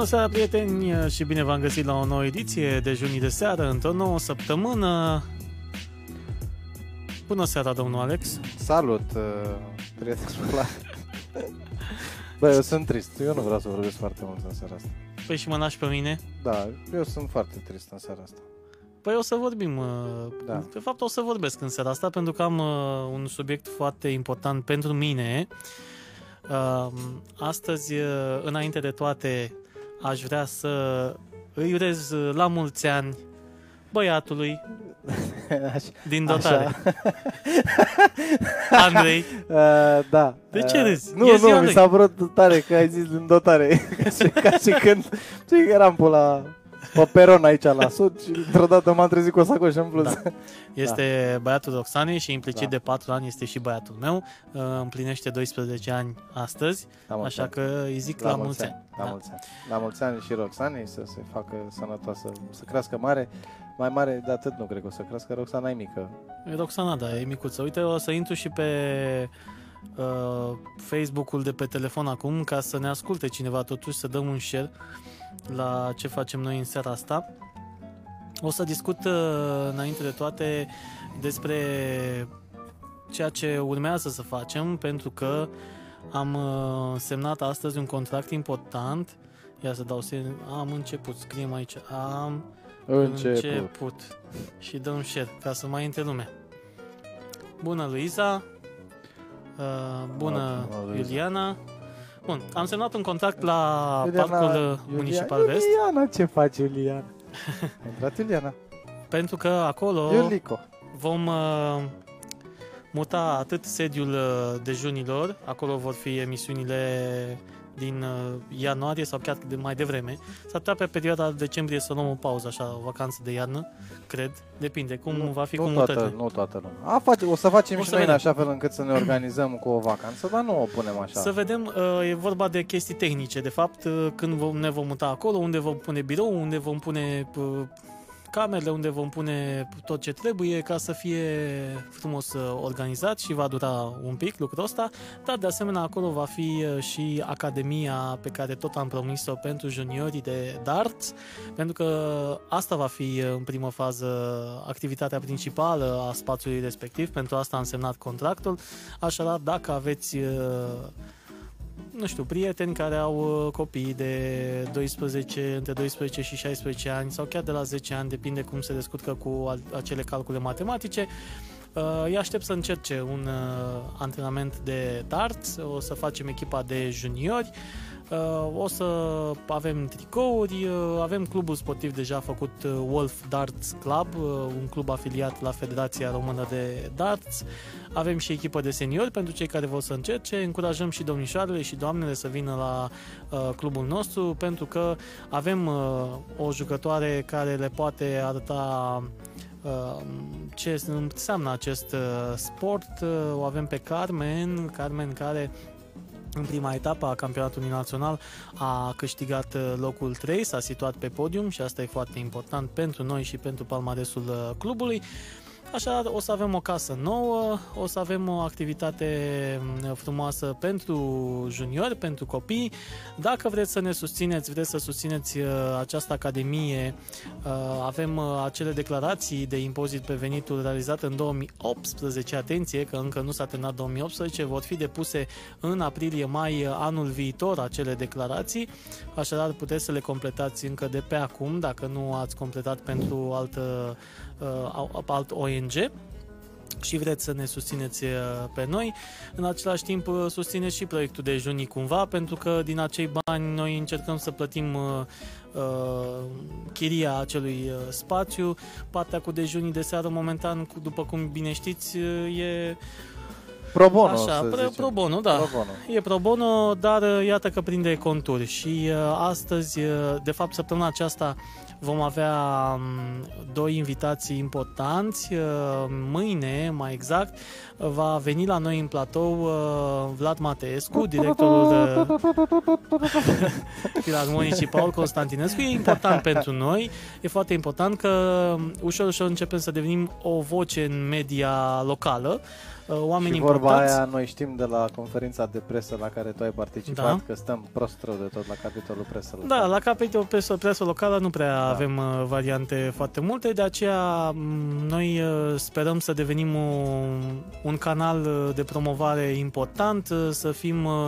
Bună seara, prieteni, și bine v-am găsit la o nouă ediție de Junii de Seară, într-o nouă săptămână. Bună seara, domnul Alex. Salut, uh, prietenul Bă, eu sunt trist. Eu nu vreau să vorbesc foarte mult în seara asta. Păi și mă nași pe mine? Da, eu sunt foarte trist în seara asta. Păi o să vorbim. uh, Da. De fapt, o să vorbesc în seara asta pentru că am uh, un subiect foarte important pentru mine. Uh, Astăzi, uh, înainte de toate, aș vrea să îi urez uh, la mulți ani băiatului Așa. din dotare, Andrei. Uh, da. De ce Uh, râzi? Nu, E ziua nu, mi lui. s-a părut tare că ai zis din dotare. ca, și, ca și când știi că eram pe la pe peron aici la sud și într-o dată m-am trezit cu o sacoșă în plus. Da. Este băiatul Roxanei și implicit Da. de 4 ani este și băiatul meu. Uh, Împlinește 12 ani astăzi, La mulți așa ani. că îi zic la, mulți ani. La Da. mulți ani. La mulți ani și Roxanei să se facă sănătoasă, să crească mare. Mai mare de atât nu cred că o să crească. Roxana e mică. E Roxana, da, e micuță. Uite, o să intru și pe uh, Facebook-ul de pe telefon acum ca să ne asculte cineva totuși, să dăm un share la ce facem noi în seara asta. O să discut uh, înainte de toate despre ceea ce urmează să facem, pentru că am uh, semnat astăzi un contract important. Ia să dau semn. Am început, scriem aici. Am Început. început. Și dă un share ca să mai intre lumea. Bună, Luiza. Uh, bună, Bună, Luiza. Iuliana. Bun, am semnat un contract la Iuliana- Parcul uh, Iulia- Municipal Vest Iuliana, ce faci, Iuliana? A intrat Iuliana. pentru că acolo Iulico. vom uh, muta atât sediul uh, dejunilor, acolo vor fi emisiunile din uh, ianuarie sau chiar de mai devreme. S-ar putea pe perioada decembrie să luăm o pauză, așa, o vacanță de iarnă, cred. Depinde cum Nu- va fi nu cu toată, mutările. nu toată lumea. A, face, o să facem O și să noi în vedem. așa fel încât să ne organizăm cu o vacanță, dar nu o punem așa. Să vedem, uh, e vorba de chestii tehnice, de fapt, uh, când vom, ne vom muta acolo, unde vom pune birou, unde vom pune uh, camerele, unde vom pune tot ce trebuie ca să fie frumos uh, organizat și va dura un pic lucrul ăsta, dar de asemenea acolo va fi uh, și academia pe care tot am promis-o pentru juniorii de darts, pentru că asta va fi uh, în primă fază activitatea principală a spațiului respectiv, pentru asta am semnat contractul, așadar dacă aveți uh, nu știu, prieteni care au uh, copii de 12, între 12 și 16 ani sau chiar de la 10 ani, depinde cum se descurcă cu al- acele calcule matematice. Uh, Îi aștept să încerce un uh, antrenament de darts, o să facem echipa de juniori, uh, o să avem tricouri, uh, avem clubul sportiv deja făcut uh, Wolf Darts Club, uh, un club afiliat la Federația Română de Darts, avem și echipă de seniori pentru cei care vor să încerce. Încurajăm și domnișoarele și doamnele să vină la uh, clubul nostru pentru că avem uh, o jucătoare care le poate arăta uh, ce înseamnă acest uh, sport. Uh, o avem pe Carmen, Carmen care în prima etapă a campionatului național a câștigat uh, locul 3, s-a situat pe podium și asta e foarte important pentru noi și pentru palmaresul uh, clubului. Așa, o să avem o casă nouă, o să avem o activitate m, frumoasă pentru juniori, pentru copii. Dacă vreți să ne susțineți, vreți să susțineți uh, această academie, uh, avem uh, acele declarații de impozit pe venitul realizat în 2018. Atenție că încă nu s-a terminat 2018, vor fi depuse în aprilie-mai uh, anul viitor acele declarații. Așadar, puteți să le completați încă de pe acum, dacă nu ați completat pentru altă uh, alt ONG și vreți să ne susțineți uh, pe noi. În același timp uh, susțineți și proiectul de junii cumva, pentru că din acei bani noi încercăm să plătim uh, uh, chiria acelui uh, spațiu. Partea cu dejunii de seară, momentan, cu- după cum bine știți, uh, e Pro bono, așa, să pro, zicem. pro bono, da. Pro bono. E pro bono, dar uh, iată că prinde conturi și uh, astăzi, uh, de fapt săptămâna aceasta, Vom avea um, doi invitații importanți. Uh, Mâine, mai exact, va veni la noi în platou uh, Vlad Mateescu, directorul uh, Filarmonicii Paul Constantinescu. E important pentru noi, e foarte important că ușor, ușor începem să devenim o voce în media locală. Uh, Oameni și vorba importanți. aia noi știm de la conferința de presă la care tu ai participat Da. că stăm prost rău de tot la capitolul presă. Da, la capitolul presă, presă locală nu prea Da. avem uh, variante foarte multe, de aceea m, noi uh, sperăm să devenim un, un canal uh, de promovare important, uh, să fim uh,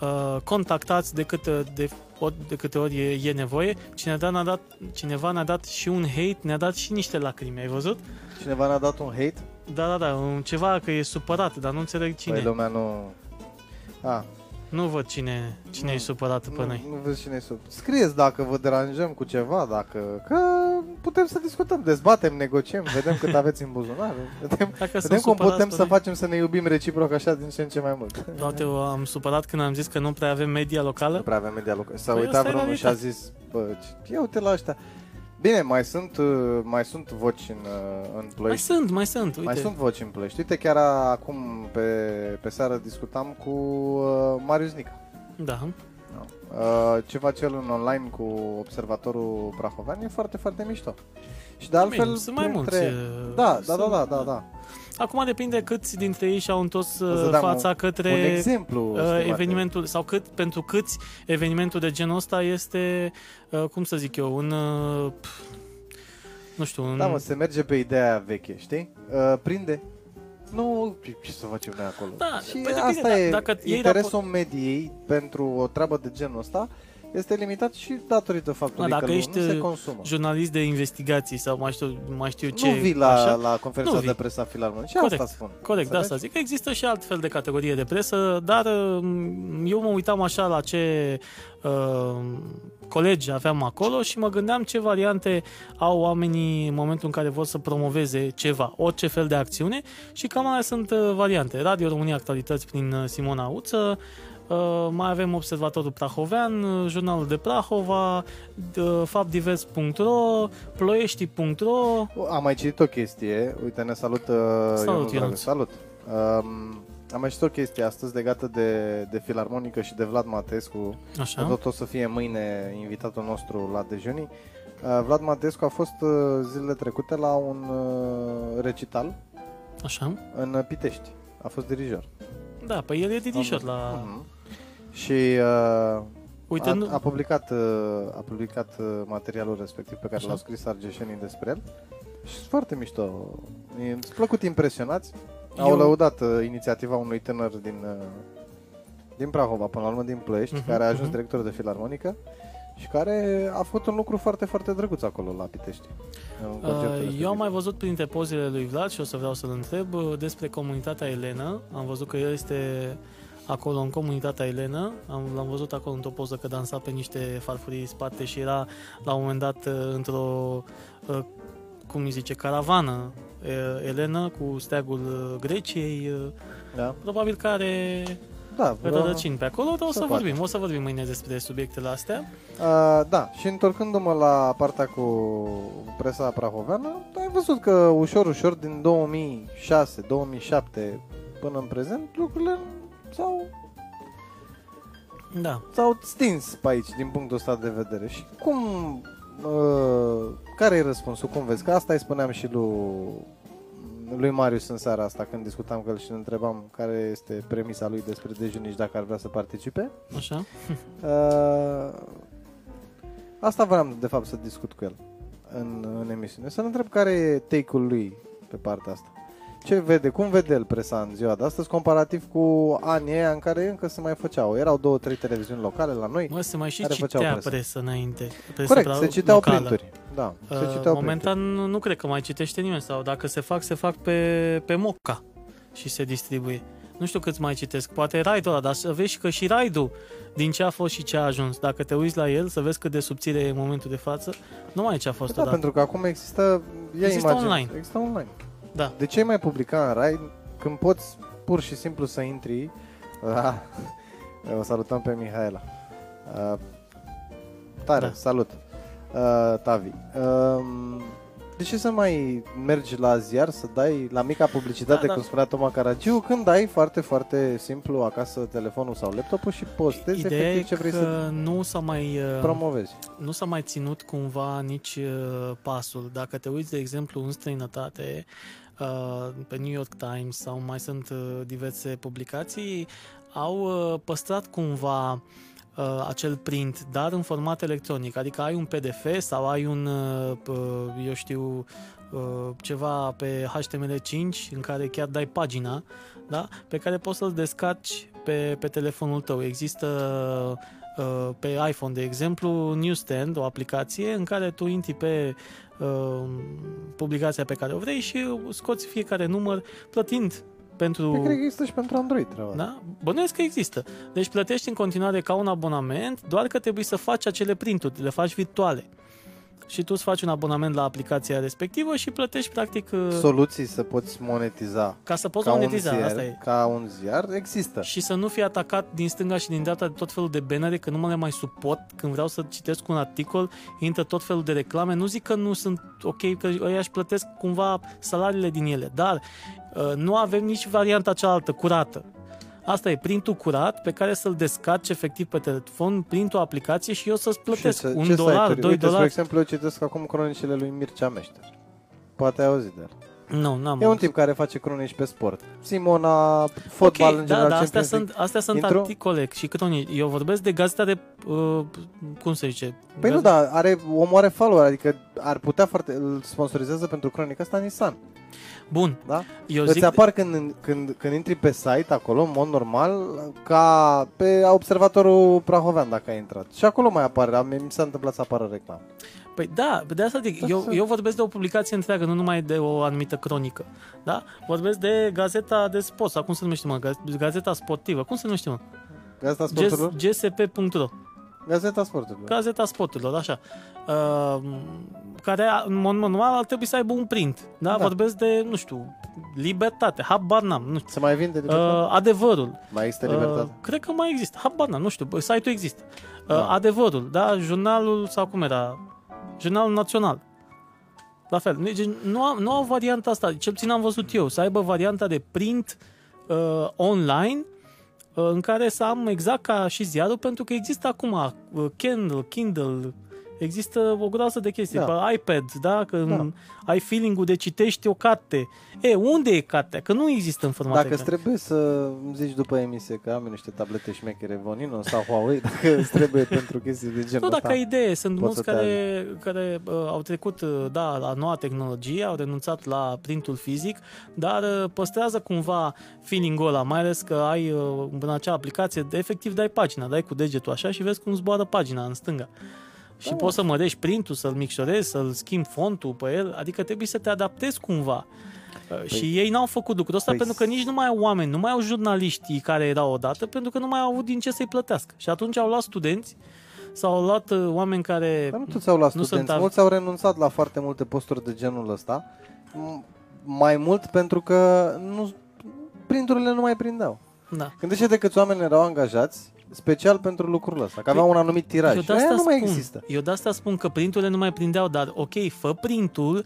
uh, contactați de câte, de, ori, de câte ori e, e nevoie. Cineva ne-a, dat, cineva ne-a dat și un hate, ne-a dat și niște lacrimi, ai văzut? Cineva ne-a dat un hate? Da, da, da, un- ceva că e supărat, dar nu înțeleg cine. Păi lumea nu... A, Nu văd cine, cine Nu, e supărat pe nu, noi. nu vezi cine e sub. Scrieți dacă vă deranjăm cu ceva, dacă... Că putem să discutăm, dezbatem, negociem, vedem cât aveți în buzunar, vedem, Dacă vedem sunt cum supărați putem pe să noi. facem să ne iubim reciproc așa din ce în ce mai mult. Toate o am supărat când am zis că nu prea avem media locală. Nu prea avem media locală. S-a Păi uitat asta e vreunul și a realitatea. zis, bă, ce- ia uite la ăștia. Bine, mai sunt, uh, mai sunt voci în, uh, în Mai Ploiești. sunt, mai sunt, uite. Mai sunt voci în Ploiești. Uite, chiar acum pe, pe seară discutam cu uh, Marius Nica. Da. Uh, ce face el în online cu observatorul Prahovean e foarte, foarte mișto. Și de altfel, Bine, sunt mai mulți. printre- uh, Da, da, sunt- da, da, da, da. Acum depinde câți dintre ei și-au întors uh, Să dăm fața un, către un exemplu, uh, stimate. evenimentul sau cât pentru câți evenimentul de genul ăsta este uh, cum să zic eu, un uh, pf, nu știu, un Da, mă, se merge pe ideea aia veche, știi? Uh, prinde. Nu, ce- ce să facem noi acolo? Da, și păi depinde, asta da- e dacă iei interesul mediei pentru o treabă de genul ăsta este limitat și datorită faptului Da, că dacă nu, ești, nu se uh, consumă. jurnalist de investigații sau mai știu, mai știu ce. nu vii la, așa. la conferința Nu de vii. presă a Filarmoniei. Și Corect. asta spun. Corect, de asta Înțelegi? zic. Există și alt fel de categorie de presă, dar um, eu mă uitam așa la ce uh, colegi aveam acolo și mă gândeam ce variante au oamenii în momentul în care vor să promoveze ceva, orice fel de acțiune și cam alea sunt uh, variante. Radio România Actualități prin uh, Simona Uță, Uh, mai avem Observatorul Prahovean, uh, Jurnalul de Prahova, d- faptdivers.ro, ploiești.ro, Am mai citit o chestie, uite, ne salută Salut, Ionuț Dragă. Ionuț. Salut. Um, am mai citit o chestie astăzi legată de, de Filarmonică și de Vlad Matescu. așa, Tot o să fie mâine invitatul nostru la dejunii. Uh, Vlad Matescu a fost uh, zilele trecute la un uh, recital așa. în uh, Pitești. A fost dirijor. Da, păi el e dirijor la... Mhm. Și uh, Uite, a, nu... a publicat, uh, a publicat uh, materialul respectiv pe care Așa. l-au scris argeșenii despre el. Și sunt foarte mișto. Mi-a plăcut impresionați. Au Eu- lăudat uh, inițiativa unui tânăr din, uh, din Prahova, până la urmă din Ploiești, Mhm, care a ajuns mhm. director de filarmonică și care a făcut un lucru foarte, foarte drăguț acolo la Pitești. în concertul Uh, respectiv. Eu am mai văzut printre pozele lui Vlad și o să vreau să-l întreb uh, despre comunitatea Elena. Am văzut că el este acolo în comunitatea Elena. Am, l-am văzut acolo într-o poză că dansa pe niște farfurii în spate și era la un moment dat uh, într-o, uh, cum îi zice, caravană uh, Elena cu steagul uh, Greciei. uh, Da, Probabil că are da, vreo- rădăcini pe acolo, dar o se să poate. vorbim. O să vorbim mâine despre subiectele astea. Uh, da, și întorcându-mă la partea cu presa prahoveană, ai văzut că ușor, ușor, din 2006, 2007 până în prezent, lucrurile s-au, Da. s-au stins pe aici, din punctul ăsta de vedere. Și cum, uh, care e răspunsul? Cum vezi? Că asta îi spuneam și lui, lui Marius în seara asta, când discutam cu el și îl întrebam care este premisa lui despre dejun și dacă ar vrea să participe. Așa? Uh, asta vreau de fapt să discut cu el în, în emisiune. Să-l întreb care e take-ul lui pe partea asta. Ce vede, cum vede el presa în ziua de astăzi comparativ cu anii aia în care încă se mai făceau. Erau două, trei televiziuni locale la noi. Mă, se mai și Care făceau citea presă. presă, înainte. Presă Corect, pra- se citeau locală. printuri. Da, se Uh, citeau momentan nu, nu cred că mai citește nimeni sau dacă se fac, se fac pe, pe Moca și se distribuie. Nu știu câți mai citesc, poate raidul ăla, dar să vezi că și raidul din ce a fost și ce a ajuns. Dacă te uiți la el, să vezi cât de subțire e în momentul de față, nu mai e ce a fost Da, odată. pentru că acum există, ia Există imagine, online. Există online. Da. De ce ai mai publica în Rai când poți pur și simplu să intri la... O salutăm pe Mihaela. Uh, tare, Da. salut. Uh, Tavi, uh, de ce să mai mergi la ziar să dai la mica publicitate, Da, da. cum spunea Toma Caragiu, când ai foarte, foarte simplu acasă telefonul sau laptopul și postezi Ideea e efectiv ce vrei că să nu s-a mai... uh, promovezi. nu s-a mai ținut cumva nici uh, pasul. Dacă te uiți, de exemplu, în străinătate, uh, pe New York Times sau mai sunt uh, diverse publicații, au uh, păstrat cumva uh, acel print, dar în format electronic. Adică ai un PDF sau ai un, uh, p- eu știu, uh, ceva pe HTML5 în care chiar dai pagina, da? pe care poți să-l descarci pe, pe telefonul tău. Există uh, pe iPhone, de exemplu, Newsstand, o aplicație în care tu intri pe uh, publicația pe care o vrei și scoți fiecare număr plătind pentru... Păi cred că există și pentru Android treaba. asta. Da? Bănuiesc că există. Deci plătești în continuare ca un abonament, doar că trebuie să faci acele printuri, le faci virtuale. Și tu îți faci un abonament la aplicația respectivă și plătești practic uh, Soluții să poți monetiza ca să poți ca un, monetiza. ziar, Asta e. ca un ziar există. Și să nu fii atacat din stânga și din dreapta de tot felul de bannere, că nu mă le mai suport. Când vreau să citesc un articol, intră tot felul de reclame. Nu zic că nu sunt ok, că ăia își plătesc cumva salariile din ele, dar uh, nu avem nici varianta cealaltă, curată. Asta e printul curat pe care să-l descarci efectiv pe telefon printr-o aplicație și eu să-ți plătesc ce, un ce dolar, site-uri? doi Uite, spre dolari. exemplu, eu citesc acum cronicile lui Mircea Meșter. Poate ai auzit de el. Nu, n-am E un auzit. tip care face cronici pe sport. Simona, fotbal ok, în general. da, da, astea Champions sunt, astea sunt Intru? articole și cronici. Eu vorbesc de gazeta de, uh, cum se zice? Păi nu, Gaz- da, are, omul are follower, adică ar putea foarte, îl sponsorizează pentru cronica asta Nissan, Bun, da? eu Îți zic... apar când, când, când intri pe site acolo, în mod normal, ca pe observatorul Prahovean dacă ai intrat. Și acolo mai apare, am- mi s-a întâmplat să apară reclamă. Păi da, de asta zic, Da, eu, să- eu vorbesc de o publicație întreagă, nu numai de o anumită cronică. Da? Vorbesc de gazeta de sport, sau cum se numește, mă? Gaz- Gazeta sportivă, cum se numește, mă? Gazeta GS, sporturilor? gsp.ro Gazeta sporturilor. Gazeta sporturilor, așa. Uh, care, în mod normal, ar trebui să aibă un print. Da? Da. Vorbesc de, nu știu, libertate, habar n-am, nu știu. Se mai vinde libertate? Uh, adevărul. mai există Uh, libertate? cred că mai există. Habar n-am, nu știu, bă, site-ul există. Uh, Da. Adevărul, da, jurnalul sau cum era? Jurnalul național. La fel. Deci nu, au, nu au varianta asta, cel puțin am văzut eu, să aibă varianta de print uh, online uh, în care să am exact ca și ziarul, pentru că există acum uh, Kindle, Kindle, există o groază de chestii, Da. pe iPad, da, că Da. da. ai feeling-ul de citești o carte. E, unde e cartea? Că nu există în format Dacă egal. îți trebuie să îmi zici după emisie că am eu niște tablete șmechere Vonino sau Huawei, dacă îți trebuie pentru chestii de genul Nu, ăsta, dacă ai idee, sunt poți mulți să te care, care uh, au trecut uh, da, la noua tehnologie, au renunțat la printul fizic, dar uh, păstrează cumva feeling-ul ăla, mai ales că ai uh, în acea aplicație, de efectiv dai pagina, dai cu degetul așa și vezi cum zboară pagina în stânga. Și Da, poți să mărești printul, să-l micșorezi, să-l schimbi fontul pe el, adică trebuie să te adaptezi cumva. Păi, și ei n-au făcut lucrul ăsta păi pentru că nici nu mai au oameni, nu mai au jurnaliștii care erau odată, pentru că nu mai au avut din ce să-i plătească. Și atunci au luat studenți sau au luat uh, oameni care... Dar nu toți au luat Nu studenți, sunt av- mulți au renunțat la foarte multe posturi de genul ăsta, m- mai mult pentru că nu, printurile nu mai prindeau. Da. Gândește-te câți oameni erau angajați special pentru lucrul ăsta, că aveau un anumit tiraj. Eu Și de aia asta nu mai spun, există. Eu de asta spun că printurile nu mai prindeau, dar ok, fă printul, uh,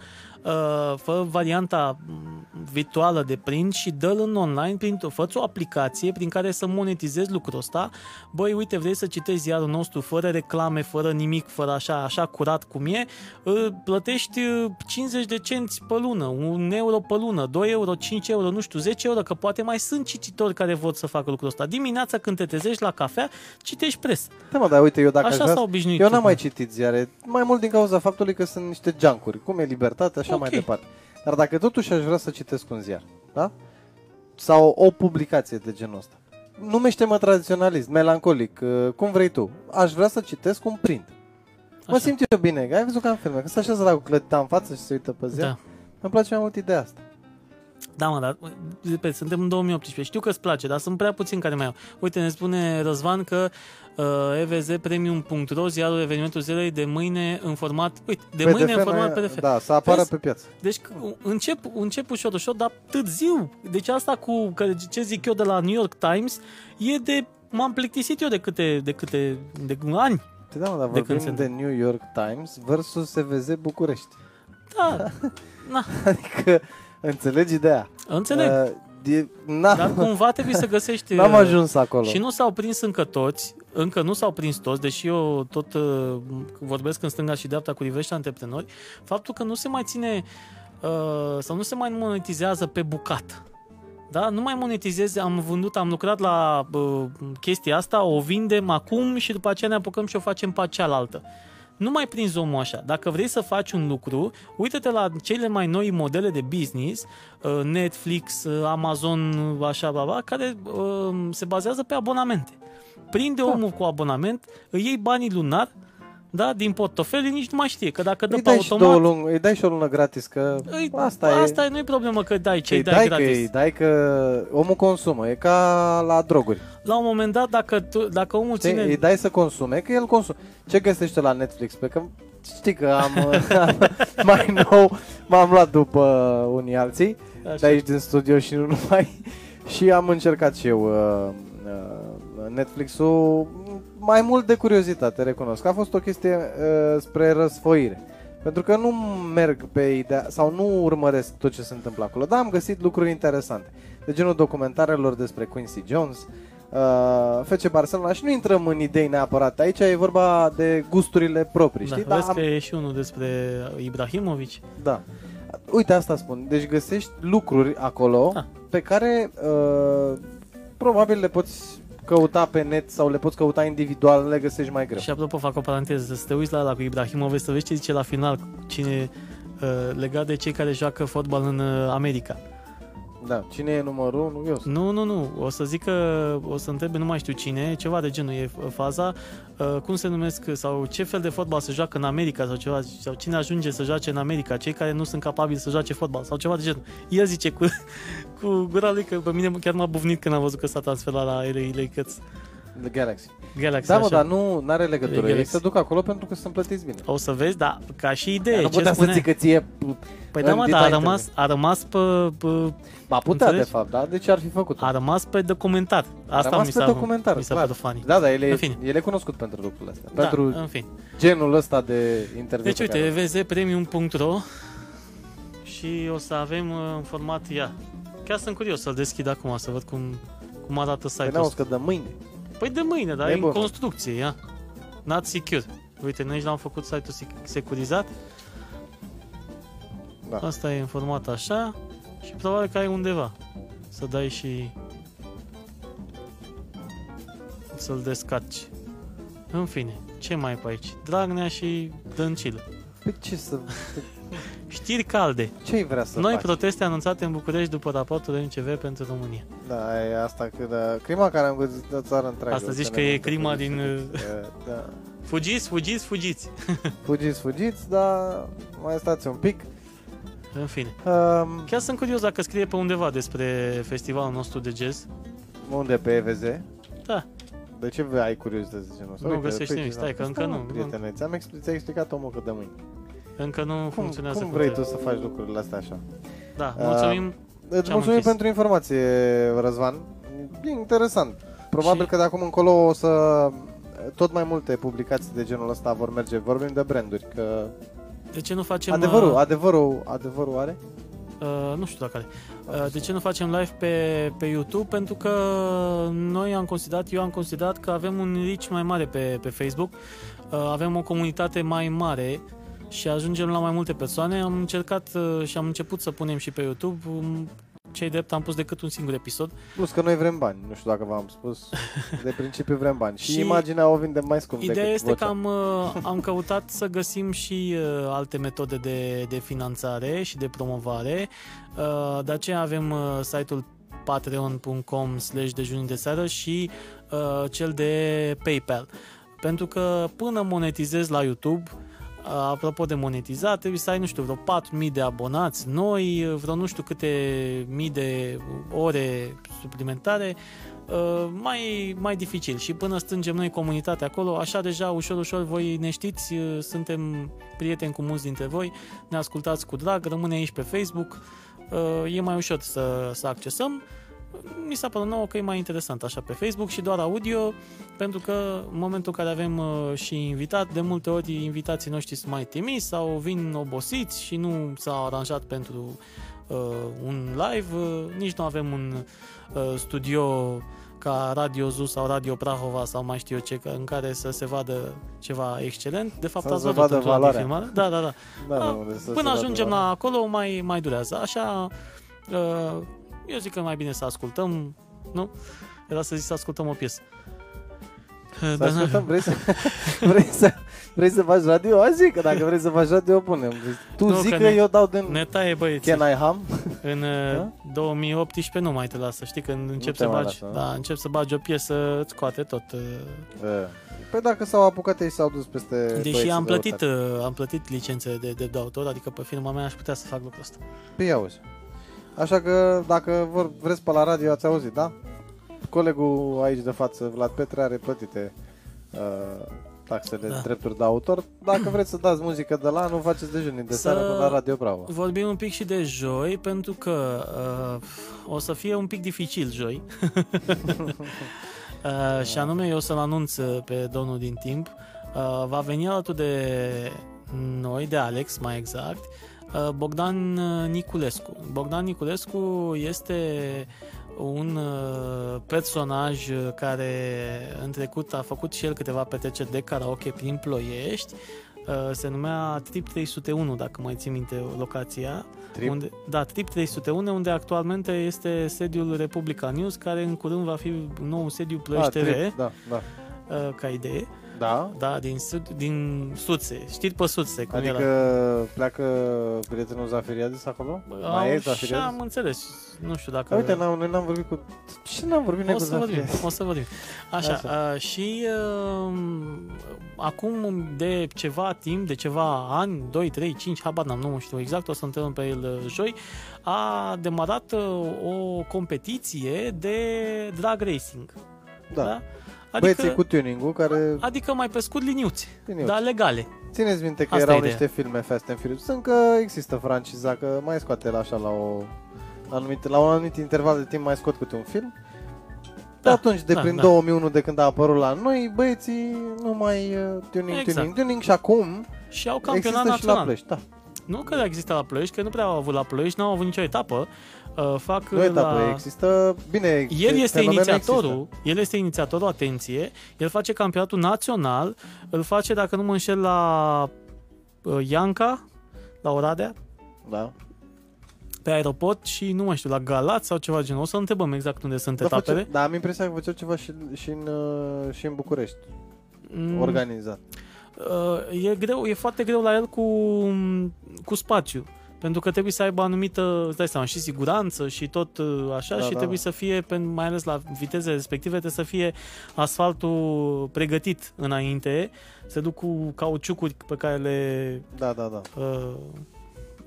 fă varianta mm, virtuală de print și dă-l în online printul. Fă o aplicație prin care să monetizezi lucrul ăsta. Băi, uite, vrei să citești ziarul nostru fără reclame, fără nimic, fără așa, așa curat cum e, uh, plătești uh, 50 de cenți pe lună, un euro pe lună, 2 euro, 5 euro, nu știu, 10 euro, că poate mai sunt cititori care vor să facă lucrul ăsta. Dimineața când te trezești la cafea, citești presă. Da, mă, dar uite, eu dacă aș Așa vrea... s-au obișnuit. Eu n-am mai citit ziare, mai mult din cauza faptului că sunt niște junkuri, cum e libertate, așa Ok. mai departe. Dar dacă totuși aș vrea să citesc un ziar, da? Sau o publicație de genul ăsta. Numește-mă tradiționalist, melancolic, uh, cum vrei tu. Aș vrea să citesc un print. Mă Așa. simt eu bine, că ai văzut ca în filme, că se așează la cu clădita în față și se uită pe ziar. Da. Îmi place mai mult ideea asta. Da, mă, dar repet, suntem în 2018. Știu că îți place, dar sunt prea puțini care mai au. Uite, ne spune Răzvan că uh, evzpremium.ro, ziarul evenimentul zilei de mâine în format, uite, de PDF mâine în mai- format PDF. Da, să apară Vezi? pe piață. Deci încep, încep ușor, ușor, dar târziu. Deci asta cu, că, ce zic eu de la New York Times, e de, m-am plictisit eu de câte, de câte, de ani. Păi da, mă, dar De când vorbim se de New York Times versus SVZ București. Da, na, Adică, înțelegi ideea? înțeleg. Uh, e, na, Dar cumva trebuie să găsești... n-am uh, ajuns acolo. Și nu s-au prins încă toți, încă nu s-au prins toți, deși eu tot uh, vorbesc în stânga și dreapta cu diversi antreprenori, faptul că nu se mai ține uh, sau nu se mai monetizează pe bucată. Da? Nu mai monetizezi, am vândut, am lucrat la uh, chestia asta, o vindem acum și după aceea ne apucăm și o facem pe cealaltă. Nu mai prinzi omul așa. Dacă vrei să faci un lucru, uite-te la cele mai noi modele de business, uh, Netflix, uh, Amazon, așa, bla, bla, care uh, se bazează pe abonamente. Prinde Da. omul cu abonament, îi iei banii lunar, da, din portofel, nici nu mai știe, că dacă dă îi pe dai, și două automat, luni, îi dai și o lună gratis, că îi, asta, asta e... e, nu e problemă că dai ce îi îi dai, dai, gratis. Că, îi dai că omul consumă, e ca la droguri. La un moment dat, dacă, tu, dacă omul Știi, ține... Îi dai să consume, că el consumă. Ce găsește la Netflix? Pe că știi că am, mai nou m-am luat după unii alții Așa. de aici din studio și nu numai și am încercat și eu uh, uh, Netflix-ul mai mult de curiozitate, recunosc. A fost o chestie uh, spre răsfoire. Pentru că nu merg pe ideea, sau nu urmăresc tot ce se întâmplă acolo, dar am găsit lucruri interesante. De genul documentarelor despre Quincy Jones, uh, FC Barcelona și nu intrăm în idei neapărat. Aici e vorba de gusturile proprii, Da, știi? vezi am- că e și unul despre Ibrahimovic. da. Uite, asta spun. Deci găsești lucruri acolo Da. pe care uh, probabil le poți căuta pe net sau le poți căuta individual, le găsești mai greu. Și apropo, fac o paranteză, să te uiți la ăla cu Ibrahimovic, să vezi ce zice la final, cine uh, legat de cei care joacă fotbal în uh, America. Da. Cine e numărul unu? Eu sunt. Nu, nu, nu, o să zic că, o să întrebe, nu mai știu cine, ceva de genul e faza, uh, cum se numesc, sau ce fel de fotbal se joacă în America, sau ceva, sau cine ajunge să joace în America, cei care nu sunt capabili să joace fotbal, sau ceva de genul. El zice cu, cu gura lui că pe mine chiar m-a buvnit când am văzut că s-a transferat la LA Lakers. The Galaxy. Galaxy, Da, mă, așa. dar nu are legătură. E Ei Galaxy. se duc acolo pentru că sunt plătiți bine. O să vezi, da, ca și idee, nu ce putea să spune... zică ție... Păi în da, mă, dar a detalii rămas, a rămas pe, pe, Ba putea, Înțelegi? de fapt, da? De ce ar fi făcut? a rămas pe documentar. Asta rămas mi pe s-a, documentar, mi s-a clar. părut funny. Da, da, el e, În fine. el e cunoscut pentru lucrurile astea. Da, Pentru în fine. genul ăsta de interviu. Deci pe uite, care- evzpremium.ro și o să avem uh, în format ea. Chiar sunt curios să-l deschid acum, să văd cum, cum arată Păi site-ul n-auzi ăsta. că de mâine. Păi de mâine, dar E e în bun. construcție, ia. Not secure. Uite, noi l-am făcut site-ul sec- securizat. Da. Asta e în format așa și probabil că ai undeva să dai și să-l descarci. În fine, ce mai e pe aici? Dragnea și Dăncilă. Păi ce să... Știri calde. Ce-ai vrea să Noi faci? proteste anunțate în București după raportul MCV pentru România. Da, e asta că da, crima care am găsit de țară întreagă. Asta o zici să că ne e mântă crima poliția. din, E, Da. Fugiți, fugiți, fugiți. Fugiți, fugiți, dar mai stați un pic. În fine. Um, Chiar sunt curios dacă scrie pe undeva despre festivalul nostru de jazz. unde pe EVZ? Da. De ce ai curiozități de genul ăsta? Nu Uite, găsești uite, nimic, stai că încă mă, nu. Prietene, ți-am expli- ți-a explicat omul că de mâine. Încă nu Cum, funcționează. cum cum vrei tu trebuie. să faci lucrurile astea așa? Da, Uh, mulțumim. Îți Ce-am mulțumim închis. pentru informație, Răzvan. E interesant. Probabil Și- că de acum încolo o să tot mai multe publicații de genul ăsta vor merge. Vorbim de branduri, că De ce nu facem... adevărul, uh, adevărul, adevărul are? Uh, nu știu dacă are. Uh, de ce nu facem live pe, pe YouTube? Pentru că noi am considerat, eu am considerat că avem un reach mai mare pe, pe Facebook, uh, avem o comunitate mai mare și ajungem la mai multe persoane. Am încercat uh, și am început să punem și pe YouTube. Um, cei drept am pus decât un singur episod. Plus că noi vrem bani, nu știu dacă v-am spus. De principiu vrem bani. Și, Și imaginea o vindem mai scump Ideea decât este vocea. că am, uh, am căutat să găsim și uh, alte metode de, de finanțare și de promovare. Uh, de aceea avem uh, site-ul patreon.com slash dejunii de seară și uh, cel de PayPal. Pentru că până monetizezi la YouTube, uh, apropo de monetizat, trebuie să ai, nu știu, vreo 4.000 de abonați noi, vreo nu știu câte mii de ore suplimentare, uh, mai, mai dificil și până strângem noi comunitatea acolo, așa deja ușor, ușor voi ne știți, uh, suntem prieteni cu mulți dintre voi, ne ascultați cu drag, rămâne aici pe Facebook, uh, e mai ușor să, să accesăm. Mi s-a părut nouă că e mai interesant așa pe Facebook și doar audio, pentru că în momentul în care avem uh, și invitat, de multe ori invitații noștri sunt mai timizi sau vin obosiți și nu s-au aranjat pentru uh, un live, uh, nici nu avem un uh, studio ca Radio Zuz sau Radio Prahova sau mai știu eu ce, în care să se vadă ceva excelent. De fapt, Să ați se văzut vadă în radio valoarea. filmare. Da, da, da. Da, Da, nu, de să se Până vadă ajungem valoarea. la acolo mai, mai durează. Așa, uh, eu zic că mai bine să ascultăm, nu? Era să zic să ascultăm o piesă. Uh, Să dar n- ascultăm, vrei să, vrei, să, vrei să faci radio? Azi zic că dacă vrei să faci radio, punem. Tu Nu, zici că că, ne- eu dau din Ne taie băieții. Can I Ham? În Da? uh, 2018 nu mai te lasă, știi, când încep te să mai bagi, lasă, da, încep să bagi o piesă, îți scoate tot. uh. Păi dacă s-au apucat ei s-au dus peste Deși băieții am de plătit, ortare. uh, am plătit licențe de, de, de autor, adică pe firma mea aș putea să fac lucrul ăsta. Păi auzi. Așa că dacă vor, vreți pe la radio, ați auzit, da? Colegul aici de față, Vlad Petre, are plătite uh, taxele Da. da. drepturi de autor. Dacă vreți să dați muzică de la, nu faceți dejunii de Să- seară până la Radio Bravo. Vorbim un pic și de joi, pentru că uh, o să fie un pic dificil joi. uh, și anume, eu o să-l anunț uh, pe domnul din timp. Uh, va veni alături de noi, de Alex mai exact, uh, Bogdan uh, Niculescu. Bogdan Niculescu este un uh, personaj uh, care în trecut a făcut și el câteva petreceri de karaoke prin Ploiești. Uh, se numea Trip 301, dacă mai țin minte locația. Trip? Unde, da, Trip 301, unde actualmente este sediul Republica News, care în curând va fi nou sediu Ploiești Ah, TV, trip, da, da. uh, ca idee. Da? Da, din, sud, din Suțe. Știri pe Suțe, cum Adică era. pleacă prietenul Zafiriadis acolo? Au, Mai e și Zafiriadis? am înțeles. Nu știu dacă... Da, uite, n-am, noi n-am vorbit cu... Ce n-am vorbit noi o cu să vorbim, Zafiriadis? o să vorbim. Așa, Așa. Uh, și uh, acum de ceva timp, de ceva ani, 2, 3, 5, habar n-am, nu știu exact, o să întrebăm pe el uh, joi, a demarat uh, o competiție de drag racing. Da. Adică, Băieții cu tuning-ul care... adică mai pe scurt liniuți, Liniuți. dar legale. Țineți minte că Asta e erau ideea. niște filme Fast and Furious. Încă există franciza, că mai scoate la așa la o anumit, la un anumit interval de timp mai scot câte un film. De Da, atunci, de da, prin da. 2001, de când a apărut la noi, băieții nu mai uh, tuning, Exact. tuning, tuning și acum Și au campionat există și la național. Ploiești. Da. Nu că există la Ploiești, că nu prea au avut la Ploiești, n-au avut nicio etapă. Uh, fac Nu etapă, la... există... Bine, El este fenomenul inițiatorul, există. el este inițiatorul, atenție, el face campionatul național, îl face, dacă nu mă înșel, la uh, Ianca, la Oradea, Da. pe aeroport și nu mai știu, la Galați sau ceva de genul. O să întrebăm exact unde sunt Da, etapele. face, da, am impresia că făceau ceva și, și, în, uh, și în București, Mm, organizat. uh, e greu, e foarte greu la el cu, cu spațiu. Pentru că trebuie să aibă anumită, îți dai seama, și siguranță și tot uh, așa Da, și da, trebuie da. să fie, pe- mai ales la vitezele respective, trebuie să fie asfaltul pregătit înainte, se duc cu cauciucuri pe care le Da, da, da. uh,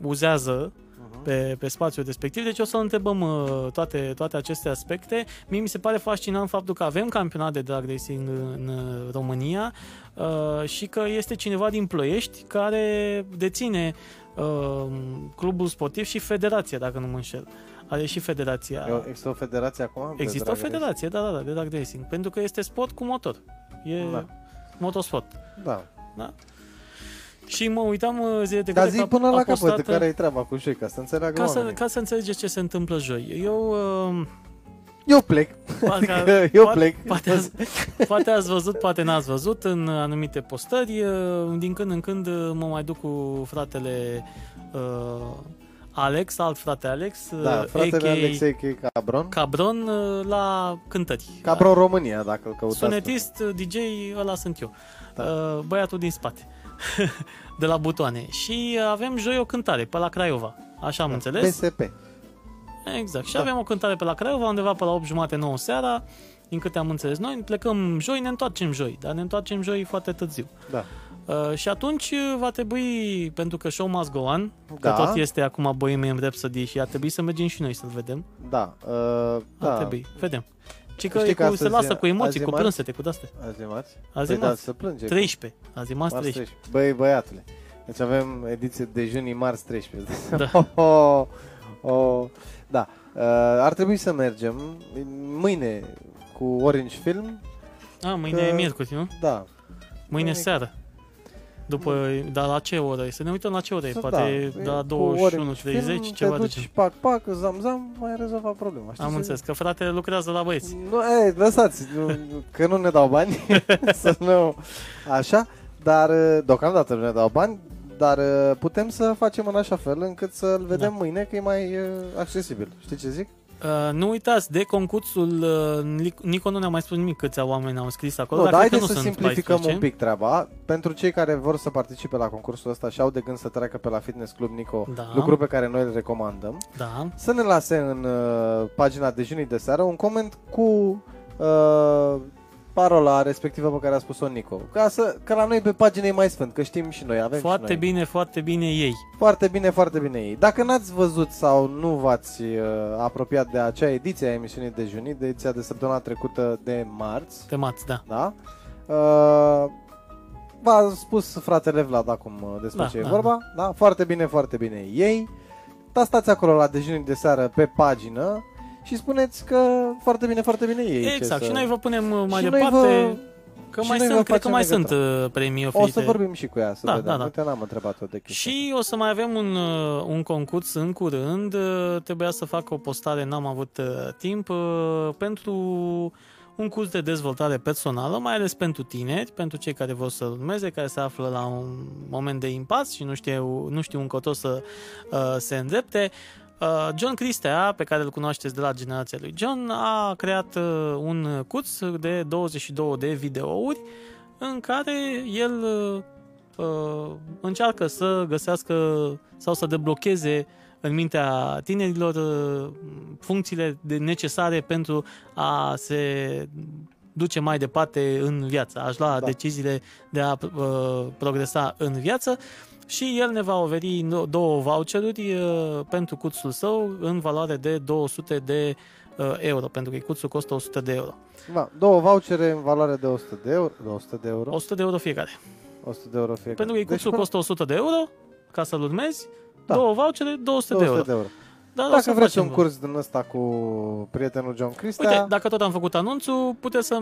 uzează Uh-huh. pe, pe spațiul respectiv. Deci o să întrebăm uh, toate, toate aceste aspecte. Mie mi se pare fascinant faptul că avem campionat de drag racing în, în uh, România uh, și că este cineva din Ploiești care deține uh, clubul sportiv și federația, dacă nu mă înșel. Are și federația. Eu- Există o federație acum? de Există o drag racing? federație, da, da, da, de drag racing. Pentru că este sport cu motor. E Da. motosport. Da. Și mă uitam uh, zile de Dar zi până la capăt, uh, care e treaba cu joi, ca să înțeleagă ca să, oamenii. ca să înțelegeți ce se întâmplă joi. Eu uh, Eu plec. Parcă, Adică eu poate, plec. Poate ați, poate ați văzut, poate n-ați văzut în anumite postări. uh, Din când în când uh, mă mai duc cu fratele uh, Alex, alt frate Alex, uh, Da, fratele a.k.a. Alex A.K. Cabron. Cabron uh, la cântări. Cabron România, dacă îl căutați. Sunetist, uh, DJ, ăla sunt eu. Da. Uh, Băiatul din spate. de la butoane. Și uh, avem joi o cântare pe la Craiova. Așa am Da. înțeles. PSP. Exact. Și Da. avem o cântare pe la Craiova, undeva pe la 8 jumate, 9 seara, din câte am înțeles noi. Plecăm joi, ne întoarcem joi, dar ne întoarcem joi foarte târziu. Da. Uh, și atunci uh, va trebui, pentru că show must go on, Da. că tot este acum Bohemian Rhapsody și ar trebui să mergem și noi să-l vedem. Da. Uh, Ar da. trebui. Vedem. Și că, Știi e că cu, se astăzi lasă e- cu emoții, azi e cu marți? plânsete, cu de-astea. Azi e marți? Azi e Păi da, marți. să plânge. 13. Azi e marți Marți 13. 13. Băi, băiatule. Deci avem ediție de junii marți 13. Da. oh, oh, oh. Da. Uh, ar trebui să mergem mâine cu Orange Film. A, mâine Că- e miercuri, nu? Da. Mâine Mâine- seară. După, dar la ce oră e? Să ne uităm la ce oră e. Să- Poate da, da, la cu 21 Orange 30, Film, ceva te de duci, genul. pac, pac, zam, zam, mai rezolvat problema. Știi Am ce- înțeles, că fratele lucrează la băieți. Nu, ei, lăsați, nu, că nu ne dau bani, să nu, așa, dar uh, deocamdată nu ne dau bani, dar uh, putem să facem în așa fel încât să-l vedem Da. mâine, că e mai uh, accesibil. Știi ce zic? Uh, nu uitați, de concursul, uh, Nic- Nico nu ne-a mai spus nimic câți oameni au scris acolo, nu, dar dar cred că haideți nu să sunt simplificăm 14. un pic treaba. Pentru cei care vor să participe la concursul ăsta și au de gând să treacă pe la Fitness Club Nico, Da. lucru pe care noi îl recomandăm, Da, să ne lase în uh, pagina dejunii de seară un coment cu uh, parola respectivă pe care a spus-o Nico. Ca să, că la noi pe pagină e mai sfânt, că știm și noi, avem foarte și noi. bine, foarte bine ei. Foarte bine, foarte bine ei. Dacă n-ați văzut sau nu v-ați uh, apropiat de acea ediție a emisiunii dejunii, de ediția de săptămâna trecută de marți, Temați, da. da? Uh, v-a spus fratele Vlad acum uh, despre Da, ce e da, vorba, da. Foarte bine, foarte bine ei. Da, stați acolo la dejunii de seară pe pagină și spuneți că foarte bine, foarte bine ei. ce Exact, să... și noi vă punem uh, mai Și noi departe, vă- că și mai noi vă sunt, cred că facem mai legătura. sunt uh, premii O oferite. să vorbim și cu ea, să Da, vedem. da, da. Uite, n-am întrebat-o de chestia. Și o să mai avem un, uh, un concurs în curând. Uh, Trebuia să fac o postare, n-am avut uh, timp, uh, pentru un curs de dezvoltare personală, mai ales pentru tineri, pentru cei care vor să urmeze, care se află la un moment de impas și nu știu, nu știu încotro să uh, se îndrepte. Uh, John Cristea, pe care îl cunoașteți de la generația lui John, a creat uh, un curs de 22 de videouri în care el uh, uh, încearcă să găsească sau să deblocheze în mintea tinerilor uh, funcțiile de necesare pentru a se duce mai departe în viață, a-și lua Da. da. deciziile de a uh, progresa în viață și el ne va oferi no- două voucheruri uh, pentru cursul său în valoare de 200 de uh, euro, pentru că cursul costă 100 de euro. Da, două vouchere în valoare de 100 de euro. De 100 de euro. 100 de euro fiecare. 100 de euro fiecare. Pentru că cursul până- costă 100 de euro, ca să-l urmezi, Da. două vouchere, 200, 200 de euro. de euro. Dar o Dacă să vreți facem- un curs din ăsta cu prietenul John Cristea, Uite, dacă tot am făcut anunțul, puteți să,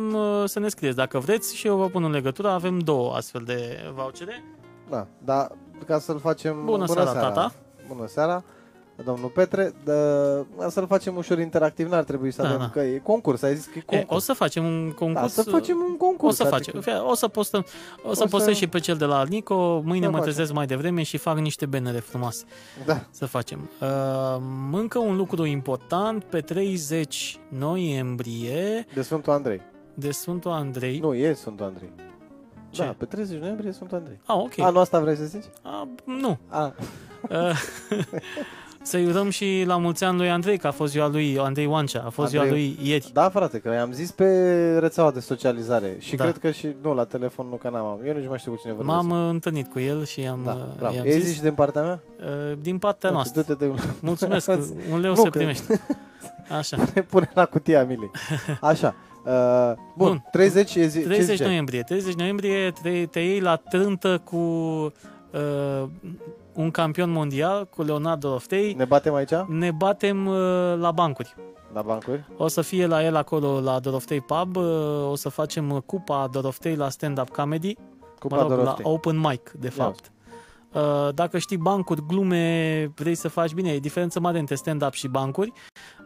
să ne scrieți dacă vreți și eu vă pun în legătură. Avem două astfel de vouchere. da, da, ca să-l facem... Bună seara, tata. Bună seara, domnul Petre. Da, ca să-l facem ușor interactiv, n-ar trebui să Da, avem, da. că e concurs, ai zis că e E, concurs. o să facem un da, concurs. să facem un o concurs. să facem. adică- Fie, O să postăm, o să O postez să- și pe cel de la Nico. Mâine Să mă facem. trezesc mai devreme și fac niște benere frumoase. Da, Să facem. Uh, încă un lucru important, pe 30 noiembrie de Sfântul Andrei. de Sfântul Andrei. Nu, e Sfântul Andrei. Ce? Da, pe 30 noiembrie e Sfântul Andrei. Ah, ok. Anul asta vrei să zici? A, nu. A, Uh, Să-i urăm și la mulți ani lui Andrei, că a fost ziua lui Andrei Oancea, a fost ziua Andrei- lui ieri. da, frate, că i-am zis pe rețeaua de socializare și Da. cred că și, nu, la telefon, nu, că n-am, eu nici mai știu cu cine vorbesc. M-am uh, întâlnit cu el și am, Da, uh, bravo. i-am Ei zis, zici din partea mea? uh, din partea noastră. Du-te de Mulțumesc, un leu Nu, se că- primește. Așa. ne pune la cutia Milei. Așa. Uh, bun, Bun. 30 e zi, ce 30 zice? noiembrie. 30 noiembrie te, te iei la trântă cu uh, un campion mondial, cu Leonardo Oftei. Ne batem aici? Ne batem uh, la bancuri. La bancuri? O să fie la el acolo la Doroftei Pub, uh, o să facem uh, cupa Doroftei la stand-up comedy, Cupa mă rog, Doroftei. la open mic, de fapt. Uh, Dacă știi bancuri, glume, vrei să faci bine, e diferență mare între stand-up și bancuri,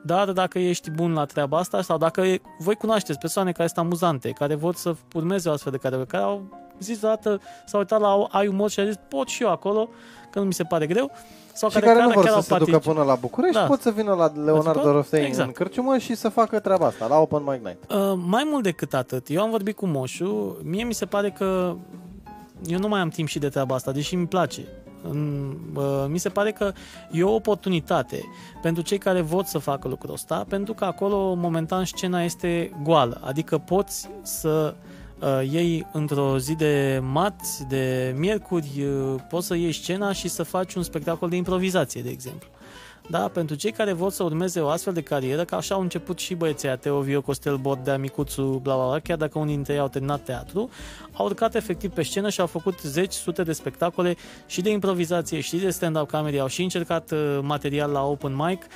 dar dacă ești bun la treaba asta sau dacă e, voi cunoașteți persoane care sunt amuzante, care vor să urmeze o astfel de care, care au zis deodată, s-au uitat la ai umor și au zis pot și eu acolo, că nu mi se pare greu, sau Și care nu vor chiar să au se ducă participat. până la București, Da. pot să vină la Leonardo Pot? Roftei Exact. în Cârciumă și să facă treaba asta, la Open Mic Night. Uh, mai mult decât atât, eu am vorbit cu Moșu, mie mi se pare că eu nu mai am timp și de treaba asta, deși mi place. În, uh, mi se pare că e o oportunitate pentru cei care vor să facă lucrul ăsta, pentru că acolo momentan scena este goală, adică poți să uh, iei într-o zi de marți, de miercuri, uh, poți să iei scena și să faci un spectacol de improvizație, de exemplu. Da, pentru cei care vor să urmeze o astfel de carieră, că așa au început și băieții aia, Teo Vio, Costel Bordea, Micuțu, bla, bla, bla, chiar dacă unii dintre ei au terminat teatru, au urcat efectiv pe scenă și au făcut zeci, sute de spectacole și de improvizație și de stand-up comedy, au și încercat uh, material la open mic uh,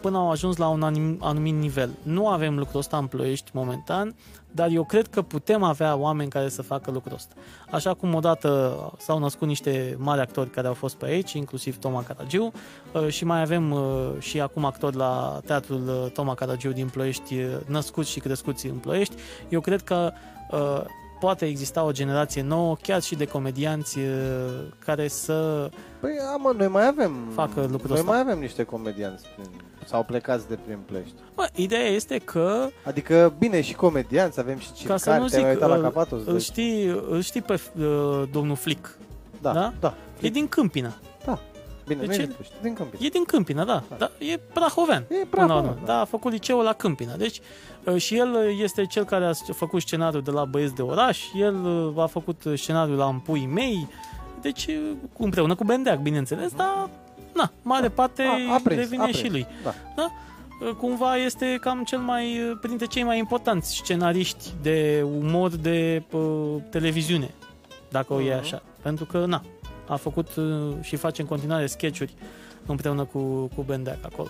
până au ajuns la un anim- anumit nivel. Nu avem lucrul ăsta în Ploiești momentan, dar eu cred că putem avea oameni care să facă lucrul ăsta. Așa cum odată s-au născut niște mari actori care au fost pe aici, inclusiv Toma Caragiu, uh, și mai avem uh, și acum actori la teatrul uh, Toma Caragiu din Ploiești, uh, născuți și crescuți în Ploiești. Eu cred că uh, poate exista o generație nouă, chiar și de comedianți uh, care să... Păi, a, mă, noi mai avem... Facă lucrul Noi ăsta. mai avem niște comedianți prin, sau plecați de prin Plești. Bă, ideea este că, Adică, bine, și comedianți, avem și ca să circari, nu te-ai zic, uitat la uh, Capatos? îl știi, îl știi pe uh, domnul Flick. da, da? da, da. E din Câmpina. Bine, de nu e ce? din Plești, din Câmpina. E din Câmpina, da. da e prahovean. E Până la bravo, urmă. Da, a făcut liceul la Câmpina. Deci uh, și el uh, este cel care a făcut scenariul de la Băieți de Oraș, el uh, a făcut scenariul la Împui Mei, deci uh, împreună cu Bendeac, bineînțeles, dar na, mare parte A, a prins, revine a prins. și lui. Da. Uh, Cumva este cam cel mai, uh, printre cei mai importanți scenariști de umor de uh, televiziune, dacă o iei Mhm. așa. Pentru că, na, a făcut uh, și face în continuare sketchuri împreună cu, cu Bendeac acolo.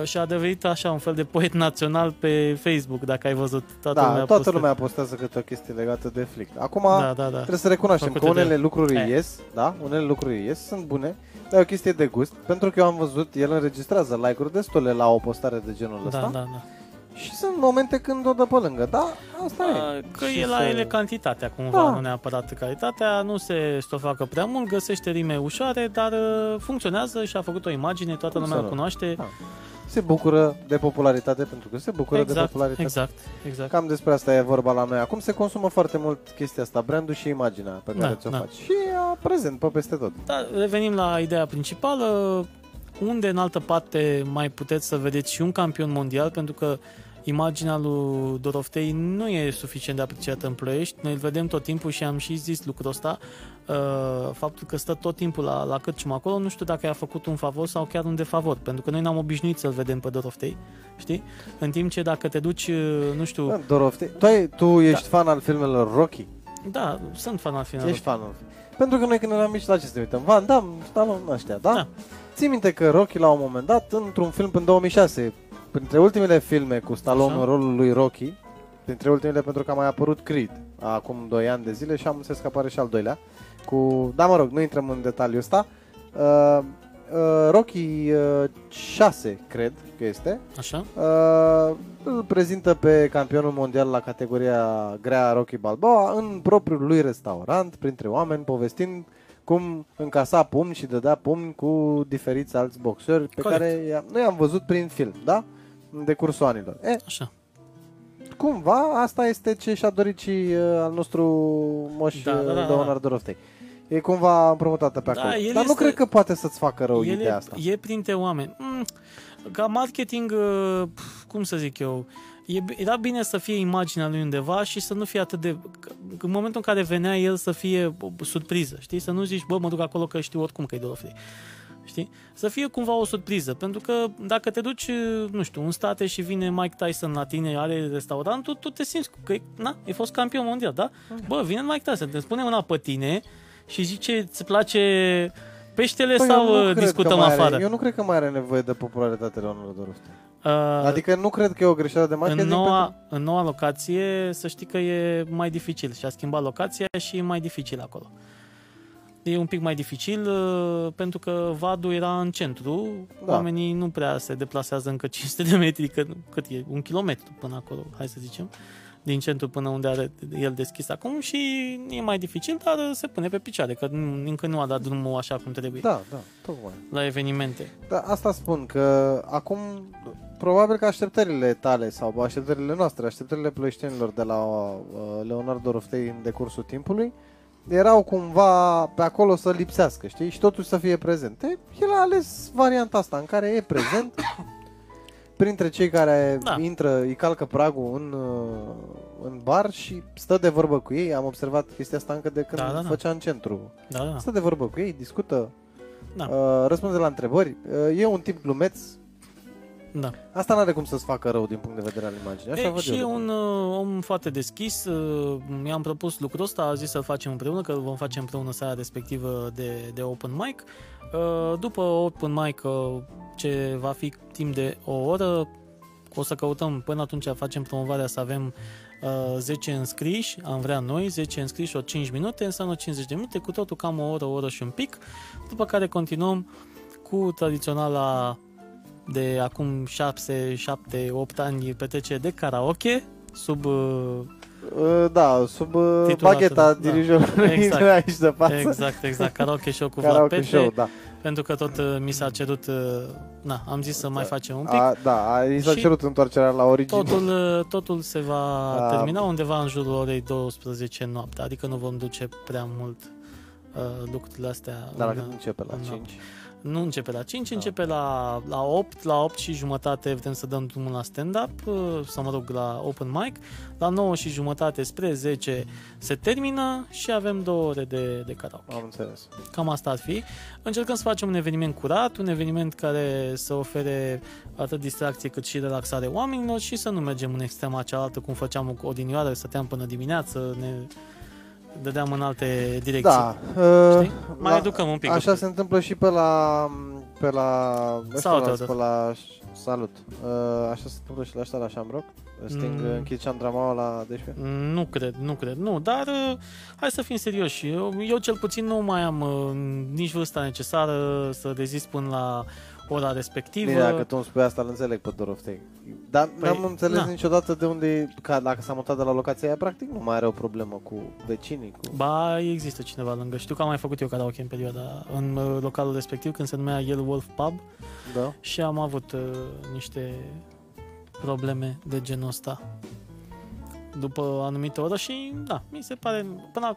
Uh, și a devenit așa un fel de poet național pe Facebook, dacă ai văzut. Toată Da, lumea toată postă- lumea postează câte o chestie legată de Flick. Acum, Da, da, da. trebuie să recunoaștem că Făcute de- unele lucruri Eh. ies, da, unele lucruri ies, sunt bune, dar e o chestie de gust, pentru că eu am văzut, el înregistrează like-uri destule la o postare de genul ăsta Da, da, da. Și sunt momente când o dă pe lângă, da, asta e. Uh, Că Și e la să- ele cantitatea cumva, Da. nu neapărat calitatea, nu se stofacă prea mult, găsește rime ușoare, dar uh, funcționează și a făcut o imagine, toată Cum lumea să o nu? cunoaște. Da. Se bucură de popularitate pentru că se bucură de Exact, popularitate. exact, exact. Cam despre asta e vorba la noi. Acum se consumă foarte mult chestia asta, brandul și imaginea pe care Da, ți-o da. faci. Și e prezent pe peste tot. Dar revenim la ideea principală, unde în altă parte mai puteți să vedeți și un campion mondial, pentru că imaginea lui Doroftei nu e suficient de apreciată în Ploiești. Noi îl vedem tot timpul și am și zis lucrul ăsta. Uh, faptul că stă tot timpul la, la cârciumă acolo, nu știu dacă i-a făcut un favor sau chiar un defavor, pentru că noi n-am obișnuit să-l vedem pe Doroftei, știi? În timp ce dacă te duci, uh, nu știu, Da, Doroftei, tu, ai, tu ești fan al filmelor Rocky? da, sunt fan al final. Ești fan al Pentru că noi când eram mici la ce să ne uităm? Van Damme, Stallone, ăștia, da? Da. Ții minte că Rocky la un moment dat, într-un film în 2006, printre ultimele filme cu Stallone Așa. în rolul lui Rocky, printre ultimele pentru că a mai apărut Creed acum 2 ani de zile și am înțeles că apare și al doilea. Cu, da, mă rog, nu intrăm în detaliul ăsta. Uh, uh, Rocky uh, 6, cred că este, Așa? uh, îl prezintă pe campionul mondial la categoria grea Rocky Balboa în propriul lui restaurant, printre oameni, povestind cum încasa pumni și dădea pumni cu diferiți alți boxeri pe Corect. care i-am- noi am văzut prin film, da? În decursul anilor. E, Așa. cumva asta este ce și-a dorit și uh, al nostru moș Da, da, da, uh, da. Leonard Doroftei. E cumva împrumutată pe Da, acolo. el Dar nu este- cred că poate să-ți facă rău El ideea e, asta. e printre oameni. Mm, ca marketing, uh, cum să zic eu, e, era bine să fie imaginea lui undeva și să nu fie atât de... că- În momentul în care venea el să fie o surpriză, știi? Să nu zici, bă, mă duc acolo că știu oricum că e Doroftei. Știi? Să fie cumva o surpriză, pentru că dacă te duci, nu știu, în state și vine Mike Tyson la tine, are restaurantul, tu te simți că, e- na, e fost campion mondial, da? Bă, vine Mike Tyson, te spune una pe tine și zice, îți place peștele Păi, sau eu nu uh, cred că discutăm mai afară? Are, eu nu cred că mai are nevoie de popularitate Leonard Doroftei. Uh, Adică nu cred că e o greșeală de marketing. în, noua, pentru- în noua locație, să știi că e mai dificil. Și-a schimbat locația și e mai dificil acolo. E un pic mai dificil uh, pentru că Vadu era în centru, Da. da. oamenii nu prea se deplasează încă 500 de metri, că, cât e, un kilometru până acolo, hai să zicem, din centru până unde are el deschis acum și e mai dificil, dar uh, se pune pe picioare, că nu- încă nu a dat drumul așa cum trebuie Da, da, tocmai. la evenimente. Da, asta spun, că acum probabil că așteptările tale sau așteptările noastre, așteptările ploieștenilor de la uh, Leonard Doroftei în decursul timpului, erau cumva pe acolo să lipsească, știi? Și totuși să fie prezent. E, el a ales varianta asta în care e prezent printre cei care Da. intră, îi calcă pragul în, uh, în bar și stă de vorbă cu ei. Am observat chestia asta încă de când Da, da, da. făcea în centru. Da, da. Stă de vorbă cu ei, discută Da. uh, răspunde la întrebări, uh, e un tip glumeț, Da. asta nu are cum să-ți facă rău din punct de vedere al imaginii. Așa E, văd și e eu. un uh, om foarte deschis. Uh, mi-am propus lucrul ăsta, a zis să-l facem împreună, că îl vom face împreună seara respectivă de, de open mic. Uh, după open mic, uh, ce va fi timp de o oră, o să căutăm, până atunci facem promovarea să avem uh, 10 înscriși, am vrea noi, 10 înscriși, o 5 minute, înseamnă 50 de minute, cu totul cam o oră, o oră și un pic, după care continuăm cu tradiționala de acum 6, 7, 8 ani petrecere de karaoke sub uh, Uh, Da, sub uh, Titlul bagheta ăsta, da. dirijorului Exact. aici de față. exact, exact, karaoke show cu Vlad Karaoke Petre, show, da. pentru că tot uh, mi s-a cerut, uh, na, am zis să mai facem un pic. A, da, a, i s-a Și cerut întoarcerea la origine. Totul, uh, totul se va Da. termina undeva în jurul orei 12 noapte, adică nu vom duce prea mult uh, lucrurile astea. Dar la în- cât începe? La în 5? Nu începe la 5, Da. începe la, la 8, la 8 și jumătate vrem să dăm drumul la stand-up, uh, sau mă rog, la open mic, la 9 și jumătate spre 10 se termină și avem două ore de, de karaoke. Am înțeles. Cam asta ar fi. Încercăm să facem un eveniment curat, un eveniment care să ofere atât distracție cât și relaxare oamenilor și să nu mergem în extrema cealaltă cum făceam cu odinioară, stăteam până dimineață, ne dădeam în alte direcții. Da. Uh, Știi? Mai educăm un pic. Așa se întâmplă și pe la pe la Salut, restaurant, Teodor. pe la salut. Uh, așa se întâmplă și la ăsta la Shamrock. Sting Mm. mm. închid Chandramaua la 12. Nu cred, nu cred, nu, dar uh, hai să fim serioși. Eu, eu cel puțin nu mai am uh, nici vârsta necesară să rezist până la ora respectivă. Bine, dacă tu îmi spui asta, îl înțeleg pe Doroftei. Dar Păi, n-am înțeles na. niciodată de unde, ca dacă s-a mutat de la locația aia, practic nu mai are o problemă cu vecinii. Cu... Ba, există cineva lângă. Știu că am mai făcut eu karaoke în perioada, în uh, localul respectiv, când se numea Yellow Wolf Pub Da? și am avut uh, niște probleme de genul ăsta după anumite oră și, da, mi se pare, până la,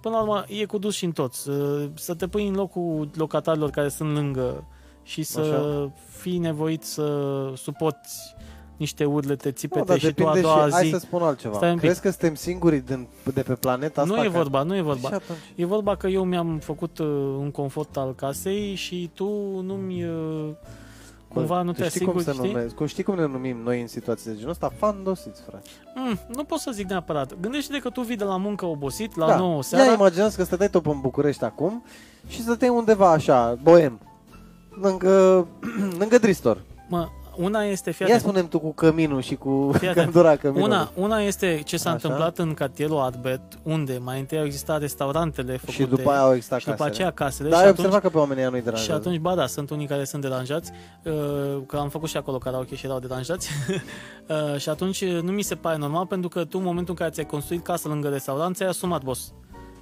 până la urmă, e cu dus și în toți. Uh, Să te pui în locul locatarilor care sunt lângă și să Așa. fii nevoit să suporți niște urlete, Nu, țipete dar și tu a depinde doua și, hai zi. să spun altceva. Stai un pic. Crezi că suntem singurii din, de pe planeta asta? Nu e care- vorba, nu e vorba. Și atunci? E vorba că eu mi-am făcut uh, un confort al casei și tu nu-mi uh, cumva nu Tu te știi cum, asiguri, se știi? numesc, cum știi cum ne numim noi în situații de genul ăsta? Fandosiți, frate. Mm, nu pot să zic neapărat. Gândește-te că tu vii de la muncă obosit, la da. 9 Ia seara. imaginează că stăteai tot în București acum și stăteai undeva așa, boem, lângă, lângă Dristor. Mă, una este, fii Ia atent, spunem tu cu căminul și cu Fii atent. căldura căminului. una, una este ce s-a Așa. întâmplat în cartierul Albert, unde mai întâi au existat restaurantele făcute și după aia au existat și după casele. aceea casele Da, și ai atunci, observat că pe oamenii ăia nu-i și deranjează. atunci, ba da, sunt unii care sunt deranjați, uh, că am făcut și acolo karaoke și erau deranjați. Uh, și atunci uh, nu mi se pare normal pentru că tu în momentul în care ți-ai construit casă lângă restaurant, ți-ai asumat, boss.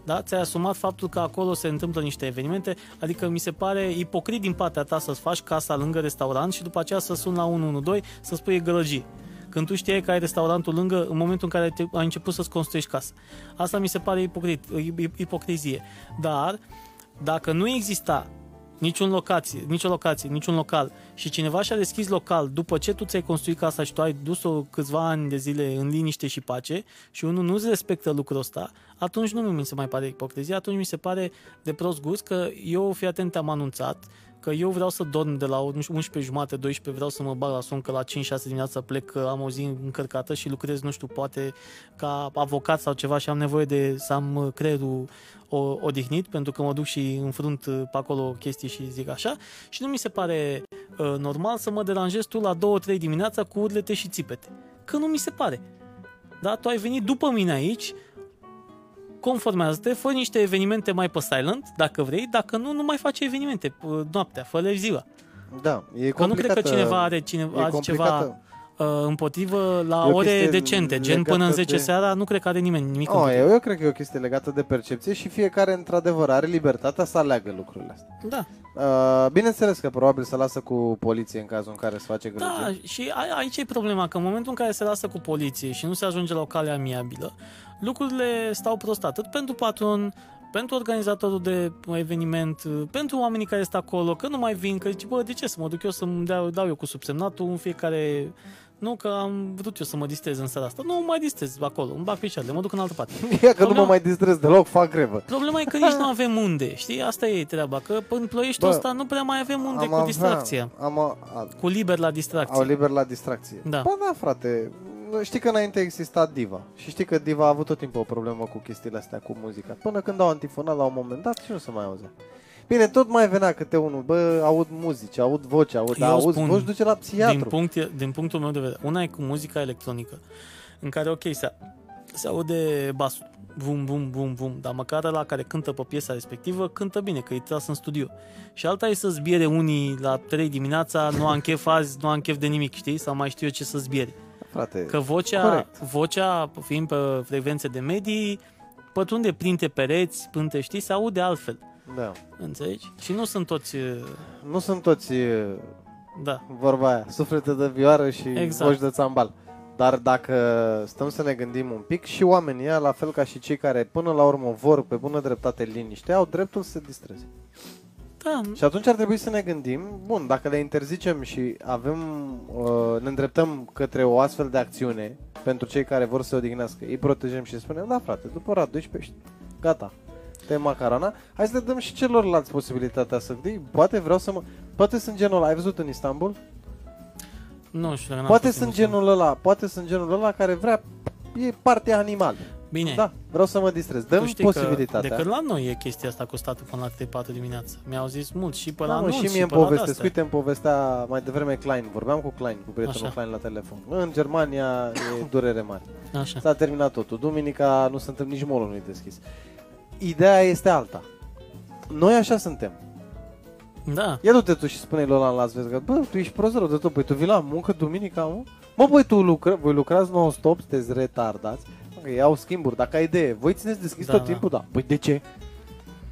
Da? Ți-ai asumat faptul că acolo se întâmplă niște evenimente, adică mi se pare ipocrit din partea ta să-ți faci casa lângă restaurant și după aceea să suni la 112 să spui e gălăgie. Când tu știai că ai restaurantul lângă în momentul în care te, ai început să-ți construiești casa. Asta mi se pare ipocrit, ip- ipocrizie. Dar dacă nu exista niciun locație, nicio locație, niciun local. Și cineva și-a deschis local după ce tu ți-ai construit casa și tu ai dus-o câțiva ani de zile în liniște și pace și unul nu-ți respectă lucrul ăsta, atunci nu mi se mai pare ipocrizie, atunci mi se pare de prost gust că eu, fii atent, te-am anunțat că eu vreau să dorm de la 11 jumate, 12, vreau să mă bag la somn că la 5-6 dimineața plec, că am o zi încărcată și lucrez, nu știu, poate ca avocat sau ceva și am nevoie de să am uh, creierul o, odihnit pentru că mă duc și înfrunt uh, pe acolo chestii și zic așa și nu mi se pare uh, normal să mă deranjezi tu la 2-3 dimineața cu urlete și țipete. Că nu mi se pare. Da? Tu ai venit după mine aici, conformează-te, fă niște evenimente mai pe silent, dacă vrei, dacă nu, nu mai face evenimente uh, noaptea, fă ziua. Da, e Că nu cred că complicată- cineva are, cineva, e are ceva complicată. uh, împotrivă la E o ore chestie decente, gen legată până în 10 de- seara, nu cred că are nimeni nimic Oh, împotrivă. eu, eu cred că e o chestie legată de percepție și fiecare, într-adevăr, are libertatea să aleagă lucrurile astea. Da. Uh, bineînțeles că probabil se lasă cu poliție în cazul în care se face Da, gălăgie. și a- aici e problema, că în momentul în care se lasă cu poliție și nu se ajunge la o cale amiabilă, lucrurile stau prost atât pentru patron, pentru organizatorul de eveniment, pentru oamenii care sunt acolo, că nu mai vin, că zici, bă, de ce să mă duc eu să-mi dau, dau eu cu subsemnatul în fiecare... Nu că am vrut eu să mă distrez în seara asta. Nu mă mai distrez acolo, îmi bag picioarele, mă duc în altă parte. Ia că nu mă Problema- mai distrez deloc, fac grevă. Problema e că nici nu avem unde, știi? Asta e treaba, că în ploieștiul Bă, ăsta nu prea mai avem unde cu avea- distracția. Am, a, a, Cu liber la au distracție. liber la distracție. Da. Ba da, frate. Știi că înainte exista Diva. Și știi că Diva a avut tot timpul o problemă cu chestiile astea, cu muzica. Până când au antifonat la un moment dat și nu se mai auzea. Bine, tot mai venea câte unul. Bă, aud muzici, aud voce, aud, Eu dar auzi spun, voci duce la Din, psihiatru. punct, din punctul meu de vedere. Una e cu muzica electronică, în care, ok, se, se aude basul, vum, vum, vum, vum, dar măcar la care cântă pe piesa respectivă, cântă bine, că e tras în studio. Și alta e să zbiere unii la 3 dimineața, nu am chef azi, nu am chef de nimic, știi? Sau mai știu eu ce să zbiere. Frate, Că vocea, Corect. vocea, fiind pe frecvențe de medii, pătrunde printre pereți, pânte, știi, se aude altfel. Da. Înțelegi? Și nu sunt toți... uh, Nu sunt toți e, Da, vorba aia, suflete de vioară și Exact. voci de țambal. Dar dacă stăm să ne gândim un pic, și oamenii ăia, la fel ca și cei care până la urmă vor pe bună dreptate liniște, au dreptul să se distreze. da, Și atunci ar trebui să ne gândim, bun, dacă le interzicem și avem, uh, ne îndreptăm către o astfel de acțiune pentru cei care vor să se odihnească, îi protejăm și spunem, da frate, după ora 12, gata, te macarona, hai să le dăm și celorlalți posibilitatea să gândi, poate vreau să mă, poate sunt genul ăla, ai văzut în Istanbul? nu știu dacă n-am Poate fost sunt în Istanbul. genul ăla, poate sunt genul ăla care vrea, e partea animal. Bine, Da, vreau să mă distrez. Dăm tu știi posibilitatea. Că, de că la noi e chestia asta cu statul până la 3-4 dimineața. Mi-au zis mult și pe Da, la mă, anunț și mie îmi pe la povestesc. de-astea. Uite, îmi povestea mai devreme Klein. Vorbeam cu Klein, cu prietenul Așa. Klein la telefon. În Germania e durere mare. Așa. S-a terminat totul. Duminica nu suntem nici molul nu deschis. Ideea este alta. Noi așa suntem. Da, Ia du-te tu și spune-i lui ăla în Las Vegas, bă, tu ești prost rău de tot, păi tu vii la muncă duminica, mă? Mă, băi, tu lucră, voi lucrați non-stop, sunteți retardați, Mă, că iau schimburi, dacă ai idee, voi țineți deschis Da, tot da. timpul, da. Păi de ce?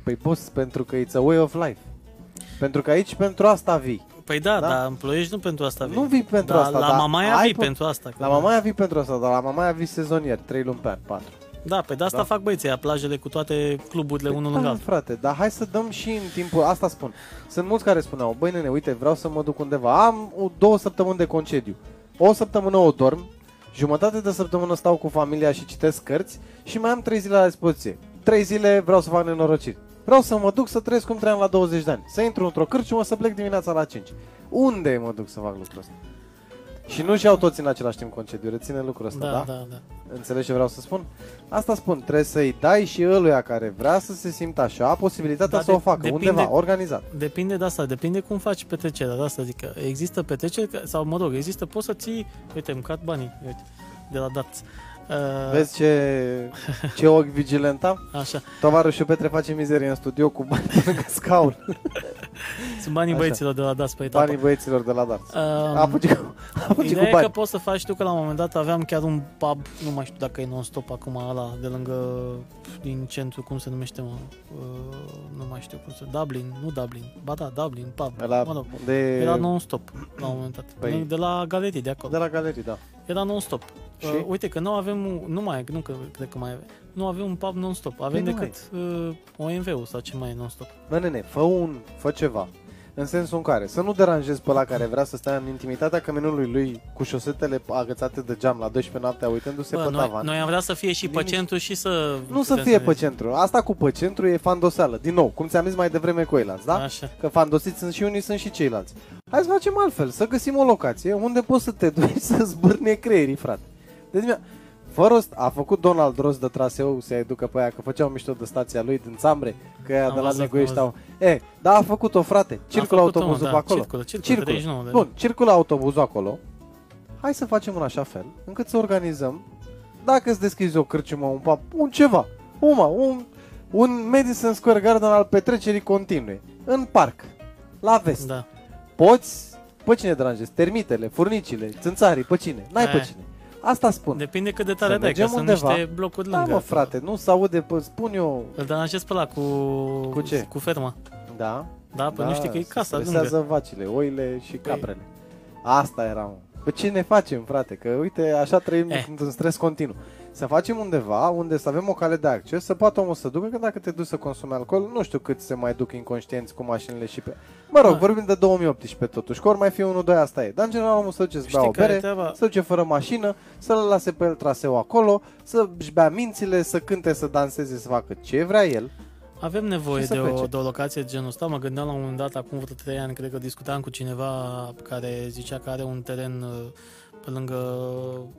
Păi boss, pentru că it's a way of life. Pentru că aici pentru asta vii. păi da, Da? da, dar în Ploiești nu pentru asta vii. Nu vii pentru da, asta, La dar Mamaia ai vii po- pentru asta. că- La Mamaia vii pentru asta, dar la Mamaia vii sezonier, 3 luni pe an, 4. Da, pe de asta Da. fac băieții aia, plajele cu toate cluburile unul da, lângă altul. frate, dar hai să dăm și în timpul, asta spun. Sunt mulți care spuneau, băi nene, uite, vreau să mă duc undeva, am o, două săptămâni de concediu. O săptămână o dorm, jumătate de săptămână stau cu familia și citesc cărți și mai am trei zile la dispoziție. Trei zile vreau să fac nenorociri. Vreau să mă duc să trăiesc cum trăiam la 20 de ani. Să intru într-o cârciumă, să plec dimineața la 5. Unde mă duc să fac lucrul ăsta? Și nu și au toți în același timp concediu, reține lucrul ăsta, Da, da? da, da. Înțelegi ce vreau să spun? Asta spun, trebuie să-i dai și ăluia care vrea să se simtă așa posibilitatea Da, să o de- facă depinde- undeva, organizat. Depinde de asta, depinde cum faci petrecerea, de asta zic că există petreceri, că- sau mă rog, există, poți să ții, uite, îmi cad banii, uite, de la dat. Uh, Vezi ce, ce ochi vigilent am? Așa, Tovarășul Petre face mizerie în studio cu bani pe lângă scaun. sunt banii Așa. băieților de la DAS pe etapă. Banii băieților de la Darts. Um, A fugit cu, a fugit cu Ideea e bani. că poți să faci, știu că la un moment dat aveam chiar un pub, nu mai știu dacă e non-stop acum ăla, de lângă, din centru, cum se numește, mă, uh, nu mai știu cum se, Dublin, nu Dublin, ba da, Dublin, pub, La, mă rog, de, era non-stop la un moment dat, Păi- de la galerii de acolo, de la galerii, da. era non-stop. Și? Uh, uite că nu avem, un- nu mai, nu că, cred că mai avem, nu avem un pub non-stop, avem Păi nu decât uh, OMV-ul sau ce mai e non-stop. Mă, nene, fă un, fă ceva. În sensul în care să nu deranjezi pe ăla care vrea să stea în intimitatea căminului lui cu șosetele agățate de geam la 12 noaptea uitându-se Bă, pe noi, tavan. noi am vrea să fie și pe Liniște. centru și să... Nu să putem fie ne- pe centru. Asta cu pe centru e fandoseală. Din nou, cum ți-am zis mai devreme cu eilalți, da? Așa. Că fandosiți sunt și unii, sunt și ceilalți. Hai să facem altfel, să găsim o locație unde poți să te duci să zbârne creierii, frate. Deci, mi-a- fără rost, a făcut Donald rost de traseu să-i ducă pe aia, că făceau mișto de stația lui din Țambre, că ea Am de la văzut, Negoiești am au... E, da, a făcut-o, frate, circulă A făcut-o, autobuzul da, pe acolo. Circulă, circulă, Circulă. 39 de Bun, circulă autobuzul acolo. Hai să facem în așa fel încât să organizăm, dacă îți deschizi o cârciumă, un pub, un ceva, uma, un, un Madison Square Garden al petrecerii continue, în parc, la vest. Da. Poți, pe cine deranjezi? Termitele, furnicile, țânțarii, pe cine? N-ai pe Eh. cine. Asta spun. Depinde cât de Să tare dai, că mergem sunt undeva. niște blocuri Da, lângă. mă, frate, nu se aude, pe, spun eu, Îl deranjez pe ăla cu... Cu ce? Cu ferma. da, Da, păi nu știi că e se casa lângă. stresează vacile, oile și caprele. Asta era, mă. Pe ce ne facem, frate? Că uite, așa trăim Eh. într-un stres continuu. Să facem undeva unde să avem o cale de acces, să poată omul să ducă, că dacă te duci să consumi alcool, nu știu cât se mai duc inconștienți cu mașinile și pe... Mă rog, Da. vorbim de 2018 totuși, că ori mai fi unul, doi, asta e. Dar în general omul să duce să bea Știi o care e bere, treaba? să duce fără mașină, să-l lase pe el traseu acolo, să-și bea mințile, să cânte, să danseze, să facă ce vrea el. Avem nevoie Și să de o, plece. de o locație de genul ăsta. Mă gândeam la un moment dat, acum vreo 3 ani, cred că discutam cu cineva care zicea că are un teren uh, pe lângă,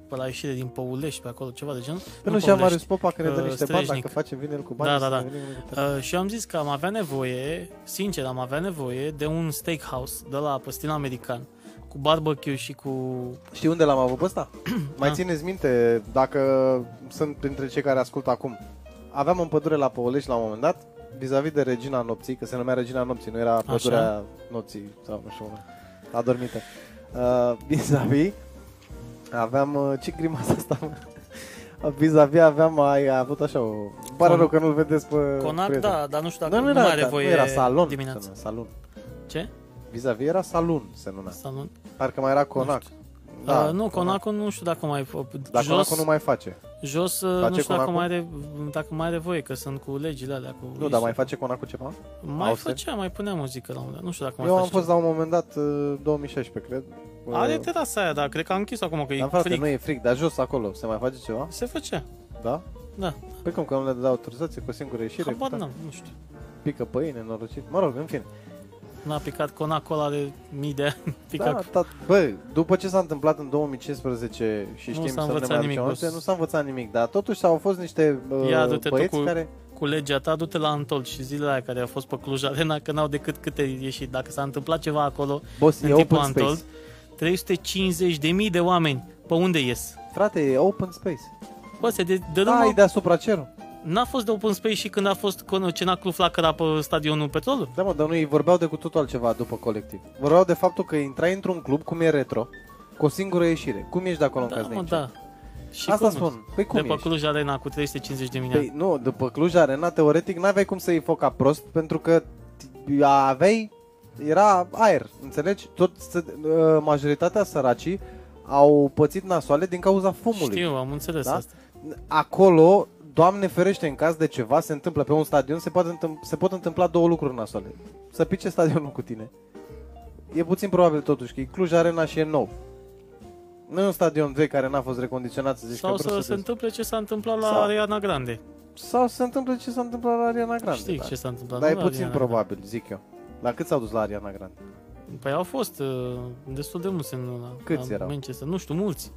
pe la ieșire din Păulești, pe acolo, ceva de genul. Păi nu Nu și Păulești. Marius Popa că ne dă uh, niște bani, Strejnic. dacă face, vine el cu bani. Da, să da, da. venim cu teren. Uh, și am zis că am avea nevoie, sincer, am avea nevoie de un steakhouse de la pe stil american, cu barbecue și cu... Știi unde l-am avut pe ăsta? Mai Da. țineți minte, dacă sunt printre cei care ascultă acum, aveam în pădure la Păulești la un moment dat, vis-a-vis de Regina Nopții, că se numea Regina Nopții, nu era pădurea nopții sau nu știu, adormită. Uh, vis-a-vis, aveam, uh, ce grimasă asta, mă? Vis-a-vis aveam, ai a avut așa o... Îmi pare Con- rău că nu-l vedeți pe Conac, prieten. da, dar nu știu dacă Nu, nu, nu, mai era, are da, voie nu era salon, dimineața. se numea, salon. Ce? Vis-a-vis era salon, se numea. Salon? Parcă mai era Conac. Da, uh, nu, Conacul nu știu dacă mai... Dar jos, Conacul nu mai face. jos uh, Face nu știu dacă Conacul? mai, are, dacă mai are voie, că sunt cu legile alea. Cu Nu, dar mai face Conacul ceva? Mai Auster? făcea, mai punea muzică la un moment dat. Nu știu dacă mai Eu am face fost ceva. la un moment dat, uh, 2016, cred. Uh, Are terasa aia, dar cred că a închis acum, că Dar e frate, fric. nu e fric, dar jos acolo, se mai face ceva? Se făcea, Da? da. Păi cum, că nu le dau autorizație cu o singură ieșire? Habar cu n-am, nu știu. Pică pâine, norocit. Mă rog, în fine. N-a picat conacul ăla de mii de ani. Pica Da, ta, bă, după ce s-a întâmplat în 2015 și Nu știm s-a să ne învățat mai nimic, aducem aminte, boss. nu s-a învățat nimic, dar totuși au fost niște uh, Ia, du-te tu băieți cu- care... cu legea ta, du-te la Antol și zilele aia care au fost pe Cluj Arena, că n-au decât câte ieșit. Dacă s-a întâmplat ceva acolo, Boss, în e tipul open Antol, space. 350 de mii de oameni, pe unde ies? Frate, e open space. Bă, se de, de Da, e deasupra cerul. N-a fost de open space și când a fost Cenaclu Flacăra pe stadionul Petrolul? Da, mă, dar nu, ei vorbeau de cu totul altceva după colectiv. Vorbeau de faptul că intrai într-un club, cum e retro, cu o singură ieșire. Cum ești de acolo în Da, caz de mă, incident? da. Și Asta cum? spun. Păi cum de pe ești? Cluj Arena cu 350 de mii. Păi nu, după Cluj Arena, teoretic, n-aveai cum să iei foc ca prost, pentru că t- aveai, era aer, înțelegi? Tot, să- uh, majoritatea săracii au pățit nasoale din cauza fumului. Știu, am înțeles Da? asta. Acolo, Doamne ferește, în caz de ceva se întâmplă pe un stadion, se, poate întâmpla, se pot întâmpla două lucruri nasoale. Să pice stadionul cu tine. E puțin probabil totuși, că e Cluj Arena și e nou. Nu e un stadion vechi care n-a fost recondiționat, să zici Sau că să vreau se să întâmple ce s-a întâmplat la Sau- Ariana Grande. Sau se întâmplă ce s-a întâmplat la Ariana Grande. Știi da. ce s-a întâmplat. Dar e nu la puțin Ariana probabil, zic eu. La cât s-au dus la Ariana Grande? Grande. Păi au fost uh, destul de mulți în la, Câți la erau? Manchester. Nu știu, mulți.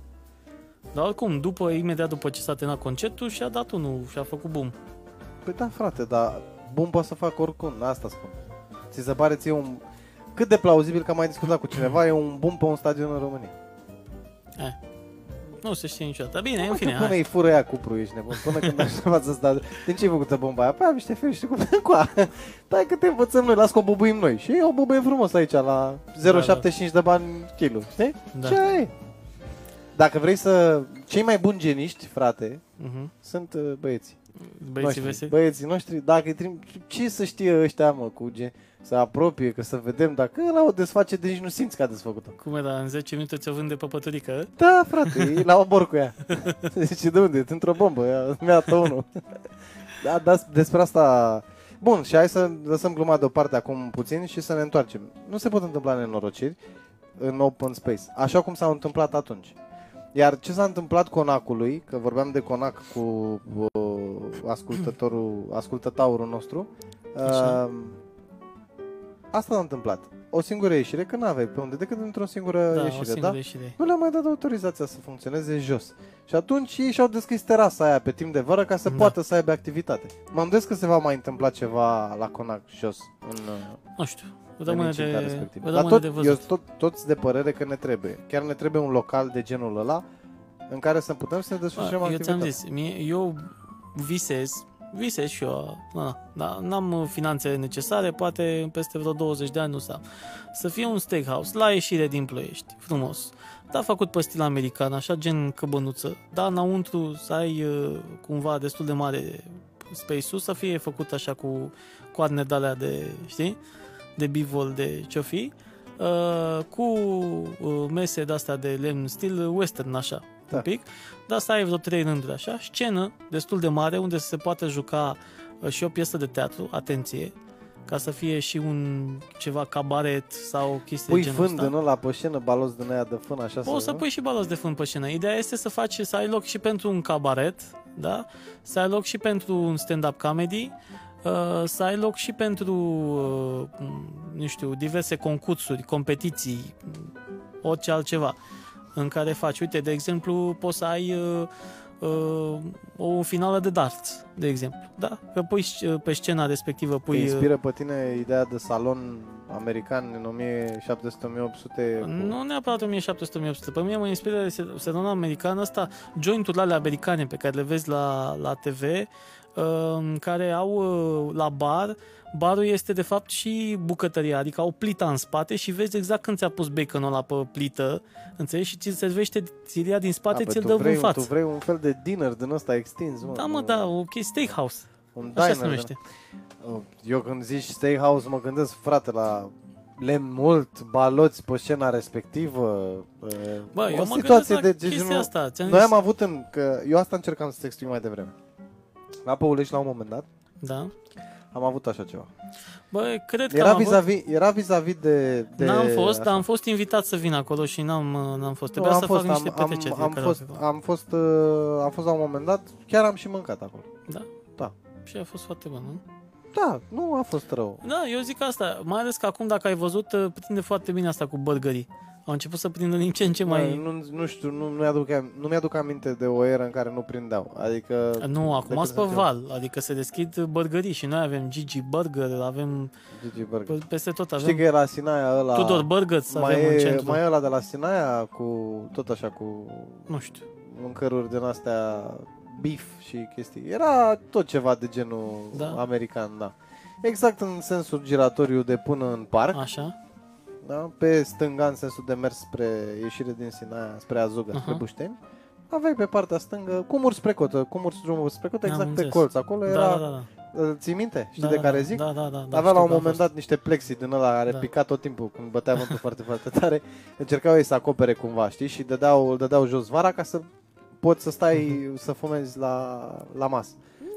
Dar oricum, după, imediat după ce s-a terminat concertul, și-a dat unul și a făcut boom. Păi da, frate, dar bun poate să facă oricum, asta spun. Ți se pare ție un... Cât de plauzibil că am mai discutat cu cineva, e un bun pe un stadion în România. Nu se știe niciodată. Bine, în Uite fine, până hai. îi fură ea cupru, ești nebun. Până când aș să sta... Din ce ai făcută bomba aia? Păi am niște ferești cu coa. Dai că te învățăm noi, las că o bubuim noi. Și o bubuie frumos aici la 0,75 de bani kilo, știi? Da. Ce e? Dacă vrei să... Cei mai buni geniști, frate, Mhm. sunt uh, băieții. Băieții noștri, veseli. Băieții noștri, dacă îi trim... ce să știe ăștia, mă, cu gen... Să apropie, că să vedem dacă ăla o desface, de nici nu simți că a desfăcut-o. Cum era, în 10 minute ți-o vând de pe păturică? Da, frate, e la obor cu ea. Zice, de unde? Într-o bombă, ea, mi-a dat unul. da, da, despre asta... Bun, și hai să lăsăm gluma deoparte acum puțin și să ne întoarcem. Nu se pot întâmpla nenorociri în open space, așa cum s-au întâmplat atunci. Iar ce s-a întâmplat conacului, că vorbeam de conac cu uh, ascultătorul, ascultătorul nostru, Așa. uh, asta s-a întâmplat. O singură ieșire, că n-aveai pe unde, decât într-o singură Da, o ieșire, singură da? ieșire. nu le-a mai dat autorizația să funcționeze jos. Și atunci ei și-au deschis terasa aia pe timp de vară ca să Da. poată să aibă activitate. Mă îndoiesc că se va mai întâmpla ceva la Conac jos în, uh, Nu știu. în Rămâne incinta de, respectivă. Dar rămâne tot, de eu văzut. sunt tot, toți de părere că ne trebuie. Chiar ne trebuie un local de genul ăla în care să putem să ne desfășurăm Bă, eu ți-am activitatea. zis, mie, eu visez, visez și eu, na, da, n-am uh, finanțele necesare, poate peste vreo 20 de ani nu să Să fie un steakhouse la ieșire din Ploiești, frumos. Da, făcut pe stil american, așa gen căbănuță. Da, înăuntru să ai uh, cumva destul de mare space-ul, să fie făcut așa cu coarne de alea de, știi, de bivol, de ce-o fi. Uh, cu uh, mese de-astea de lemn, stil western așa, Da. un pic, dar să ai vreo trei rânduri așa, scenă destul de mare unde să se poate juca uh, și o piesă de teatru, atenție, ca să fie și un ceva cabaret sau chestii Pui de genul fân ăsta. din ăla pe scenă, balos din aia de fân, așa Poți să nu? pui și balos de fân pe scenă. Ideea este să faci, să ai loc și pentru un cabaret, da? Să ai loc și pentru un stand-up comedy, uh, să ai loc și pentru, uh, nu știu, diverse concursuri, competiții, orice altceva în care faci. Uite, de exemplu, poți să ai uh, uh, o finală de darts, de exemplu. Da? Că pui uh, pe scena respectivă, Te pui... uh, inspiră pe tine ideea de salon american în 1700-1800? Nu neapărat 1700-1800. Pe mine mă inspiră sezonul american ăsta, jointurile alea americane pe care le vezi la, la TV, uh, care au uh, la bar, barul este de fapt și bucătăria, adică au plita în spate și vezi exact când ți-a pus baconul ăla pe plită, înțelegi? Și ți servește, ți ia din spate, A, ți-l tu dă vrei, în față. Tu vrei un fel de dinner din ăsta extins, mă. Da, mă, nu- da, ok, steakhouse. Un Așa diner. se numește. da. Eu când zici steakhouse mă gândesc, frate, la lemn mult, baloți pe scena respectivă. uh, Bă, eu o mă situație gândesc la de chestia genul... asta. Ți-am Noi zis. am avut în... Că eu asta încercam să te explic mai devreme. La Păulești, la un moment dat, Da. Am avut așa ceva. Bă, cred că Era am avut... vis-a-vis, era vis-a-vis de, de... N-am fost, dar așa. am fost invitat să vin acolo și n-am, n-am fost. Nu, Trebuia am să fost, fac niște am, petreceri. am, am, care fost, au fost acolo. am, fost, uh, am fost la un moment dat, chiar am și mâncat acolo. Da? Da. Și a fost foarte bun, nu? Da, nu a fost rău. Da, eu zic asta. Mai ales că acum, dacă ai văzut, uh, prinde foarte bine asta cu burgerii. Au început să prindă din ce în ce Mai... mai... Nu, nu știu, nu, nu, mi-aduc, am- nu mi-aduc aminte de o eră în care nu prindeau. Adică... Nu, acum când sunt pe sunt eu. val, adică se deschid burgerii și noi avem Gigi Burger, avem Gigi Burger. pe- peste tot, Știi avem că e la Sinaia ăla... Tudor Burgers mai avem în e, centru. mai e ăla de la Sinaia cu... Tot așa cu Nu știu. mâncăruri din astea beef și chestii. Era tot ceva de genul Da. american, da. Exact în sensul giratoriu de până în parc, Așa. Da? pe stânga în sensul de mers spre ieșire din Sinaia, spre Azuga, Aha. spre Bușteni. Aveai pe partea stângă, cum urci spre cotă, cum urci drumul spre cotă, Am exact pe înțeles. colț. Acolo Da, era, da, da. îl ții minte? Știi da, de da, care da, zic? Da, da, da. da Avea la știu un că am moment fost. dat niște plexi din ăla care Da. pica tot timpul când bătea vântul foarte, foarte tare. Încercau ei să acopere cumva, știi? Și dădeau, îl dădeau jos vara ca să poți să stai, să fumezi la, la masă.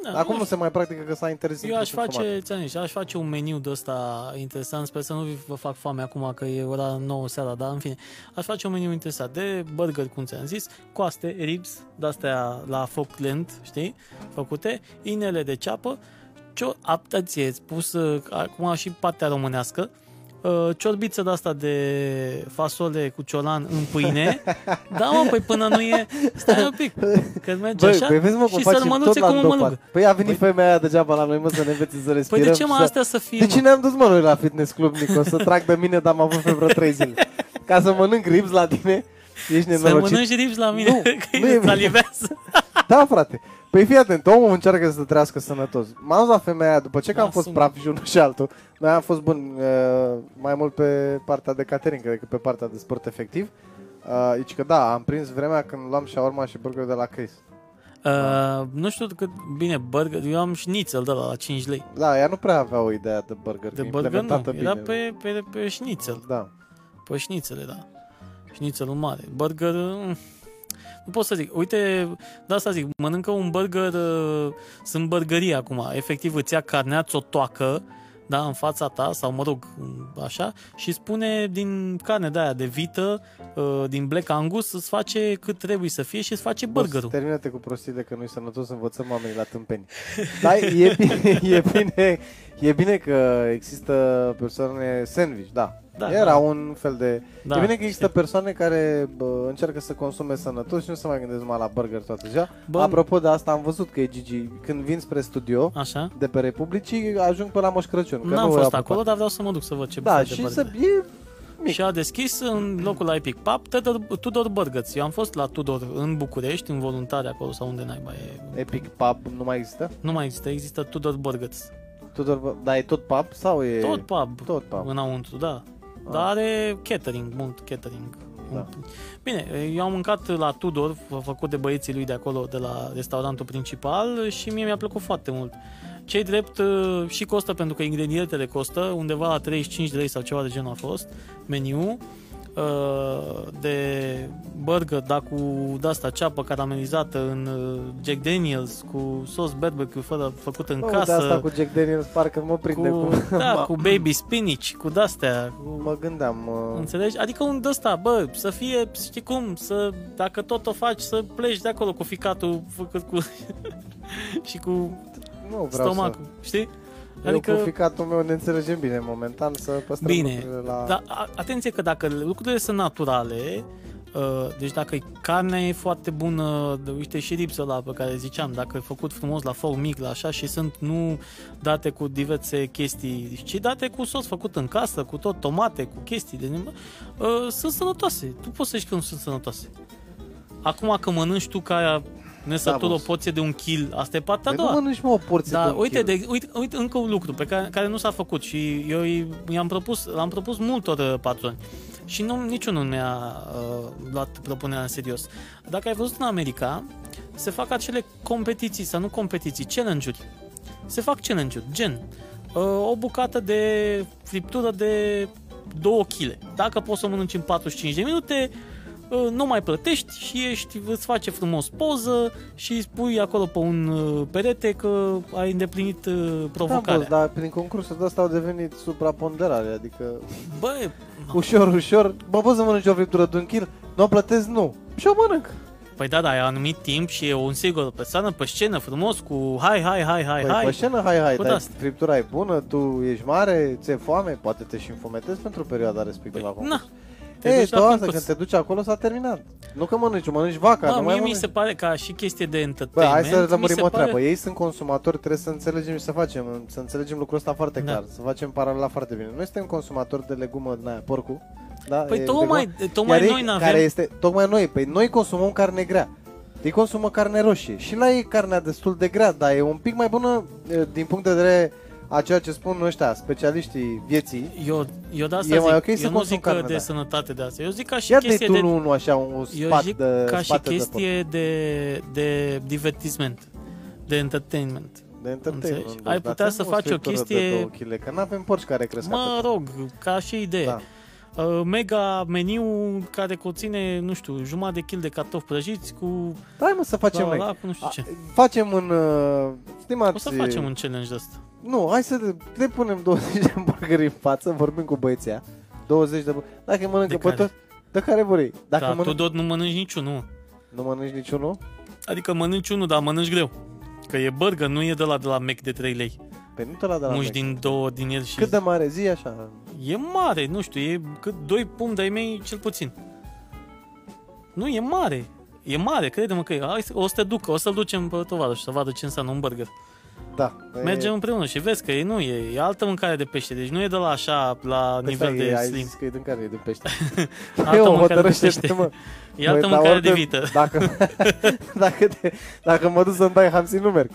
Da, Acum nu nu se mai practică că s-a interzis. Eu aș între fumat. face, ți-am zis, aș face un meniu de ăsta interesant, sper să nu vă fac foame acum că e ora 9 seara, dar în fine, aș face un meniu interesant de burger, cum ți-am zis, coaste, ribs, de-astea la foc lent, știi, făcute, inele de ceapă, cio, atenție, spus uh, acum și partea românească, uh, ciorbiță de asta de fasole cu ciolan în pâine. da, mă, păi până nu e... Stai un pic, că merge Băi, așa băi, vezi mă cum și facem sărmănuțe tot la cum o mănâncă. dopat. Păi a venit femeia aia degeaba la noi, mă, să ne învețe să Păi respirăm. de ce mă și să- astea să fie, De mă? ce ne-am dus, mă, noi la fitness club, Nico, să trag de mine, dar am avut vreo 3 zile. Ca să mănânc ribs la tine, ești Să nenorocit. mănânci ribs la mine, Nu, că nu e îți bine. alivează. Da, frate. Păi fii atent, omul încearcă să trăiască sănătos. M-am dus la femeia aia, după ce că Da, am fost sunt- praf și unul și altul, noi am fost bun uh, mai mult pe partea de catering decât pe partea de sport efectiv. Uh, deci că da, am prins vremea când luam shawarma și burger de la Chris. Uh, nu știu cât, bine, burger, eu am șnițel de la, la 5 lei. Da, ea nu prea avea o idee de burger, De burger implementată nu, bine. era pe, pe, pe șnițel, Da. pe șnițele, da. Șnițelul mare. Burger, mm, nu pot să zic. Uite, de asta zic, mănâncă un burger, uh, sunt burgerii acum. Efectiv îți ia carnea, ți-o toacă, da, în fața ta, sau mă rog, așa, și spune din carne de aia de vită, uh, din Black Angus, îți face cât trebuie să fie și îți face burgerul. Boss, Termină-te cu prostiile că nu-i sănătos să învățăm oamenii la tâmpeni. Dar e bine, e, bine, e bine că există persoane sandwich, da. Da, Era da. un fel de... Da, e bine că există știu. persoane care bă, încearcă să consume sănătos și nu se mai gândesc numai la burger toată ziua. Bă, Apropo de asta, am văzut că e Gigi, când vin spre studio Așa? de pe Republicii, ajung pe la Moș Crăciun. că N-am nu fost apucat. acolo, dar vreau să mă duc să văd ce Da, fel de și burger. să... E mic. Și a deschis în locul la Epic Pub Tudor, Tudor Burgers. Eu am fost la Tudor în București, în voluntari acolo sau unde naiba e. Epic Pub nu mai există? Nu mai există, există Tudor Burgers. Tudor, bă- dar e tot pub sau e... Tot pub, Tot pub. înăuntru, da. Ah. Dar are catering, mult catering. Da. Bine, eu am mâncat la Tudor, f- făcut de băieții lui de acolo, de la restaurantul principal și mie mi-a plăcut foarte mult. Cei drept uh, și costă pentru că ingredientele costă, undeva la 35 de lei sau ceva de genul a fost, meniu. Uh, de burger, dar cu de-asta ceapă caramelizată în uh, Jack Daniels, cu sos barbecue fără făcut în Bă, casă. de asta cu Jack Daniels parcă mă prinde cu, cu... da, Ma- cu baby spinach, cu de-astea, cu Mă gândeam... Uh... Înțelegi? Adică un ăsta, bă, să fie, știi cum, să, dacă tot o faci, să pleci de acolo cu ficatul făcut cu... și cu Nu vreau stomacul, știi? Să... Adică... Eu Adică, cu ficatul meu ne înțelegem bine momentan să păstrăm bine, lucrurile la... dar a- atenție că dacă lucrurile sunt naturale, uh, deci dacă carnea e foarte bună, de- uite și ripsul ăla pe care ziceam, dacă e făcut frumos la foc mic, la așa și sunt nu date cu diverse chestii, ci date cu sos făcut în casă, cu tot tomate, cu chestii de nimă, uh, sunt sănătoase. Tu poți să zici că nu sunt sănătoase. Acum că mănânci tu ca aia nesătur Da, o boss. porție de un kil, asta e partea a Păi nu doua. mănânci mă o porție Da, de un uite, kil. de, uite, uite, încă un lucru pe care, care nu s-a făcut și eu i- i-am propus, l-am propus multor uh, patroni și nu, niciunul nu mi-a uh, luat propunerea în serios. Dacă ai văzut în America, se fac acele competiții, sau nu competiții, challenge-uri. Se fac challenge-uri, gen uh, o bucată de friptură de 2 kg. Dacă poți să o mănânci în 45 de minute, uh, nu mai plătești și ești, îți face frumos poză și îi spui acolo pe un uh, perete că ai îndeplinit uh, Da, provocarea. boss, dar prin concursul de asta au devenit supraponderare, adică Bă, ușor, ușor, mă poți să mănânci o friptură de un kil? Nu o plătesc? Nu. Și o mănânc. păi da, da, ai anumit timp și e un sigur persoană pe scenă frumos cu hai, hai, hai, hai, Păi hai. pe scenă, hai, hai, Cu dar de-asta. friptura e bună, tu ești mare, ți-e foame, poate te și înfometezi pentru perioada respectivă la Păi, concurs. na, te E, duci la tu asta, concurs. când te duci acolo s-a terminat. Nu că mănânci, mănânci vaca, Bă, nu mai mie mi mănânci. se pare ca și chestie de Bă, entertainment. hai să mi lămurim se o pare- treabă. Ei sunt consumatori, trebuie să înțelegem și să facem, să înțelegem lucrul ăsta foarte Da. clar, să facem paralela foarte bine. Noi suntem consumatori de legumă din aia, porcul. Da, Păi e tocmai, legumă. tocmai Iar ei, noi n-avem... Care este, tocmai noi, păi noi consumăm carne grea. Ei consumă carne roșie. Și la ei carnea destul de grea, dar e un pic mai bună e, din punct de vedere a ceea ce spun ăștia, specialiștii vieții. Eu, eu de asta E zic, mai ok să eu nu consum zic că carne, de da. sănătate de asta. Eu zic ca și Ia de chestie tu de... nu, nu așa un Eu spat zic de ca și spate de chestie de, de divertisment, de entertainment. porc. de entertainment. Înțelegi? bă, Ai dar putea ți-am să o faci o friptură de chestie- două kg, că nu avem porci care cresc Mă atât. rog, ca și idee. Da. Uh, mega meniu care conține, nu știu, jumătate de kil de cartofi prăjiți cu Hai mă să facem la, noi. la, cu nu știu A, ce. Facem un... Uh, stimați, O să facem un challenge de asta. Nu, hai să le, le punem 20 de burgeri în față, vorbim cu băieții aia. 20 de burgeri. Dacă mănâncă De pe care? tot, de care vor ei? Dacă Dar tu mănânc, tot nu mănânci niciunul. nu mănânci niciunul? Adică mănânci unul, dar mănânci greu. Că e burger, nu e de la de la Mac de 3 lei. Pe nu te la de la Muși Mac. din două din el și... Cât de mare zi așa? E mare, nu știu, e cât doi pumni de-ai mei cel puțin. Nu, e mare. E mare, crede-mă că e. Hai, să- o să te duc, o să-l ducem pe tovarăș să vadă ce înseamnă un burger. Da. Mergem împreună și vezi că e, nu e, e altă mâncare de pește, deci nu e de la așa, la Păi nivel stai, de ai slim. zis că e din care? E din pește. Altă Eu, mâncare de hotărăște-te, pește. mă. E altă Băi, dar mâncare de orice- vită. Dacă, dacă, te, dacă mă duc să-mi dai hamsi, nu merg.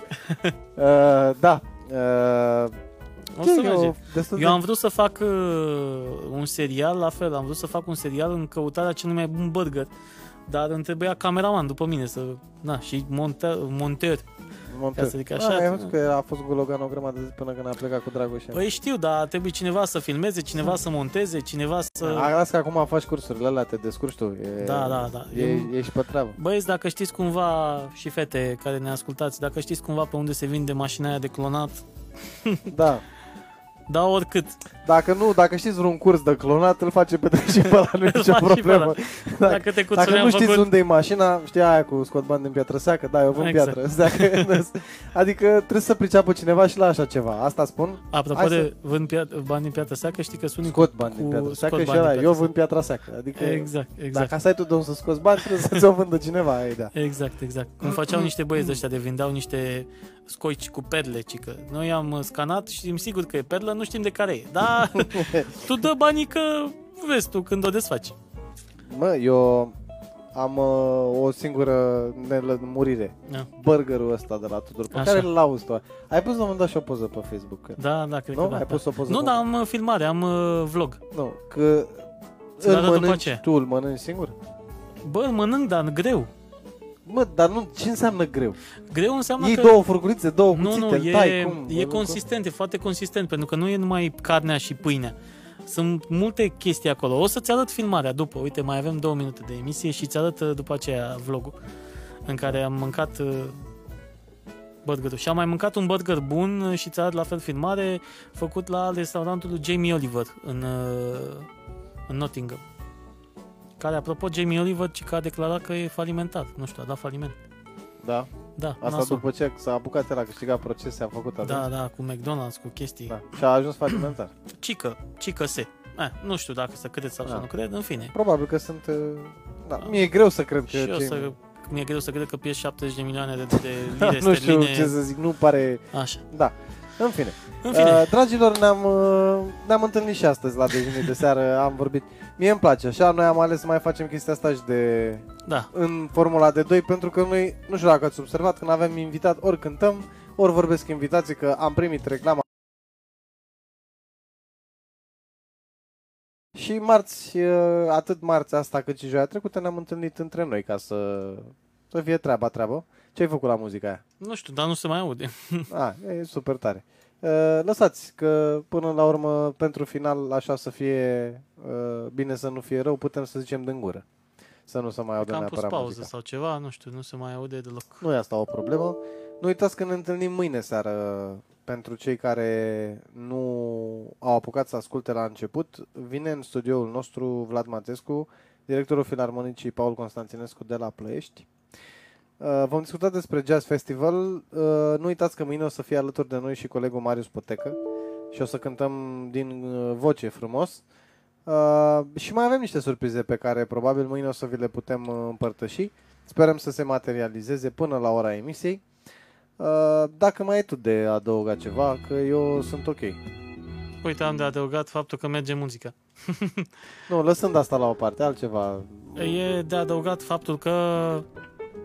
Uh, da. Uh, O să e, merge. eu, destul Eu de- am vrut să fac uh, un serial, la fel, am vrut să fac un serial în căutarea celui mai bun burger, dar îmi trebuia cameraman după mine să, na, și monter, monter. Monter. Ca să zic Ah, așa. ai văzut că a fost cu Logan o grămadă de zi până când a plecat cu Dragoș. Păi știu, dar trebuie cineva să filmeze, cineva să monteze, cineva să... A, las că acum faci cursurile alea, te descurci tu. E, Da, da, da. E, Eu- Ești pe treabă. Băieți, dacă știți cumva, și fete care ne ascultați, dacă știți cumva pe unde se vinde mașina aia de clonat, Da. da oricât. Dacă nu, dacă știți vreun curs de clonat, îl face pe și pe ăla, nu e Îl nicio faci și pe problemă. ăla. Dacă, Dacă te dacă cuțuri nu am știți făcut... unde e mașina, știi aia cu scot bani din piatră seacă? Da, eu vând Exact. piatră. Dacă, adică trebuie să priceapă cineva și la așa ceva. Asta spun. Apropo Hai de vând pia- bani din piatră seacă, știi că sunt Scot bani din cu- piatră scot seacă și bani din ăla, piatră eu seacă. vând piatra seacă. Adică Exact, exact. dacă ai tu de unde să scoți bani, trebuie să ți-o vândă cineva. Aia, e da. Exact, exact. Cum făceau niște băieți ăștia de vindeau niște scoici cu perle, cică. Noi am scanat și știm sigur că e perlă, nu știm de care e. Dar tu dă banii că vezi tu când o desfaci. Mă, eu am uh, o singură nelămurire. Da, Burgerul ăsta de la Tudor, pe Așa. care îl lauzi tu. Ai pus la un moment dat și o poză pe Facebook. că- da, da cred Nu? că da. Ai pus o poză Nu, pe- dar am uh, filmare, am uh, vlog. Nu, că Ți-l îl arăt după mănânci aceea. tu, îl mănânci singur? Bă, îl mănânc, dar greu. Mă, dar nu, ce înseamnă greu? Greu înseamnă Iei că... două furculițe, două Nu, cuțite, nu, îl e, tai, cum? e consistent, e foarte consistent, pentru că nu e numai carnea și pâinea. Sunt multe chestii acolo. O să-ți arăt filmarea după. Uite, mai avem două minute de emisie și ți arăt uh, după aceea vlogul în care am mâncat uh, burgerul. Și am mai mâncat un burger bun și ți arăt la fel filmare făcut la restaurantul lui Jamie Oliver în, uh, în Nottingham. Care, apropo, Jamie Oliver, ci că a declarat că e falimentar. Nu știu, a dat faliment. Da. Da, Asta nasol. după ce s-a apucat el a câștigat procese, a făcut atunci. Da, da, cu McDonald's, cu chestii. da. Și a ajuns falimentar. Cică, cică se. Eh, nu știu dacă să cred sau să Da. nu cred, în fine. Probabil că sunt... uh, Da, Da. mi-e greu să cred că... Și eu cei- să, mi-e greu să cred că pierzi 70 de milioane de, de lire nu știu sterline. ce să zic, nu pare... Așa. Da. În fine. În fine, Uh, dragilor, ne-am, uh, ne-am întâlnit și astăzi la dejunii de seară, am vorbit. Mie îmi place, așa, noi am ales să mai facem chestia asta și de, da. în formula de 2, pentru că noi, nu știu dacă ați observat, când avem invitat, ori cântăm, ori vorbesc invitații, că am primit reclama. Și marți, uh, atât marți asta cât și joia trecută, ne-am întâlnit între noi ca să, să fie treaba, treabă. Ce ai făcut la muzica aia? Nu știu, dar nu se mai aude. A, e super tare. Uh, lăsați că până la urmă pentru final așa să fie uh, bine să nu fie rău, putem să zicem din gură. Să nu se mai audă Că am pus neapărat pauză muzica. sau ceva, nu știu, nu se mai aude deloc. Nu e asta o problemă. Nu uitați că ne întâlnim mâine seară pentru cei care nu au apucat să asculte la început. Vine în studioul nostru Vlad Matescu, directorul Filarmonicii Paul Constantinescu de la Ploiești. Uh, Vom discuta despre Jazz Festival. Uh, Nu uitați că mâine o să fie alături de noi și colegul Marius Potecă și o să cântăm din uh, voce frumos. Uh, și mai avem niște surprize pe care probabil mâine o să vi le putem uh, împărtăși. Sperăm să se materializeze până la ora emisiei. Uh, Dacă mai ai tu de adăugat ceva, că eu sunt ok. Uite, am de adăugat faptul că merge muzica. Nu, lăsând asta la o parte, altceva. E de adăugat faptul că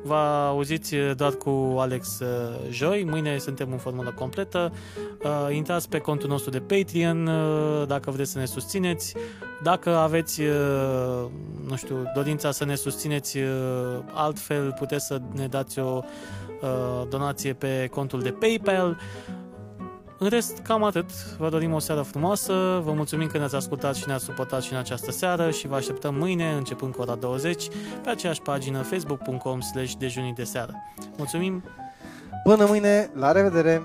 vă auziți doar cu Alex uh, joi, mâine suntem în formulă completă. Uh, Intrați pe contul nostru de Patreon uh, dacă vreți să ne susțineți. Dacă aveți, uh, nu știu, dorința să ne susțineți uh, altfel, puteți să ne dați o uh, donație pe contul de PayPal. În rest, cam atât. Vă dorim o seară frumoasă, vă mulțumim că ne-ați ascultat și ne-ați suportat și în această seară și vă așteptăm mâine, începând cu ora 20, pe aceeași pagină facebook.com slash dejunii de seară. Mulțumim! Până mâine, la revedere!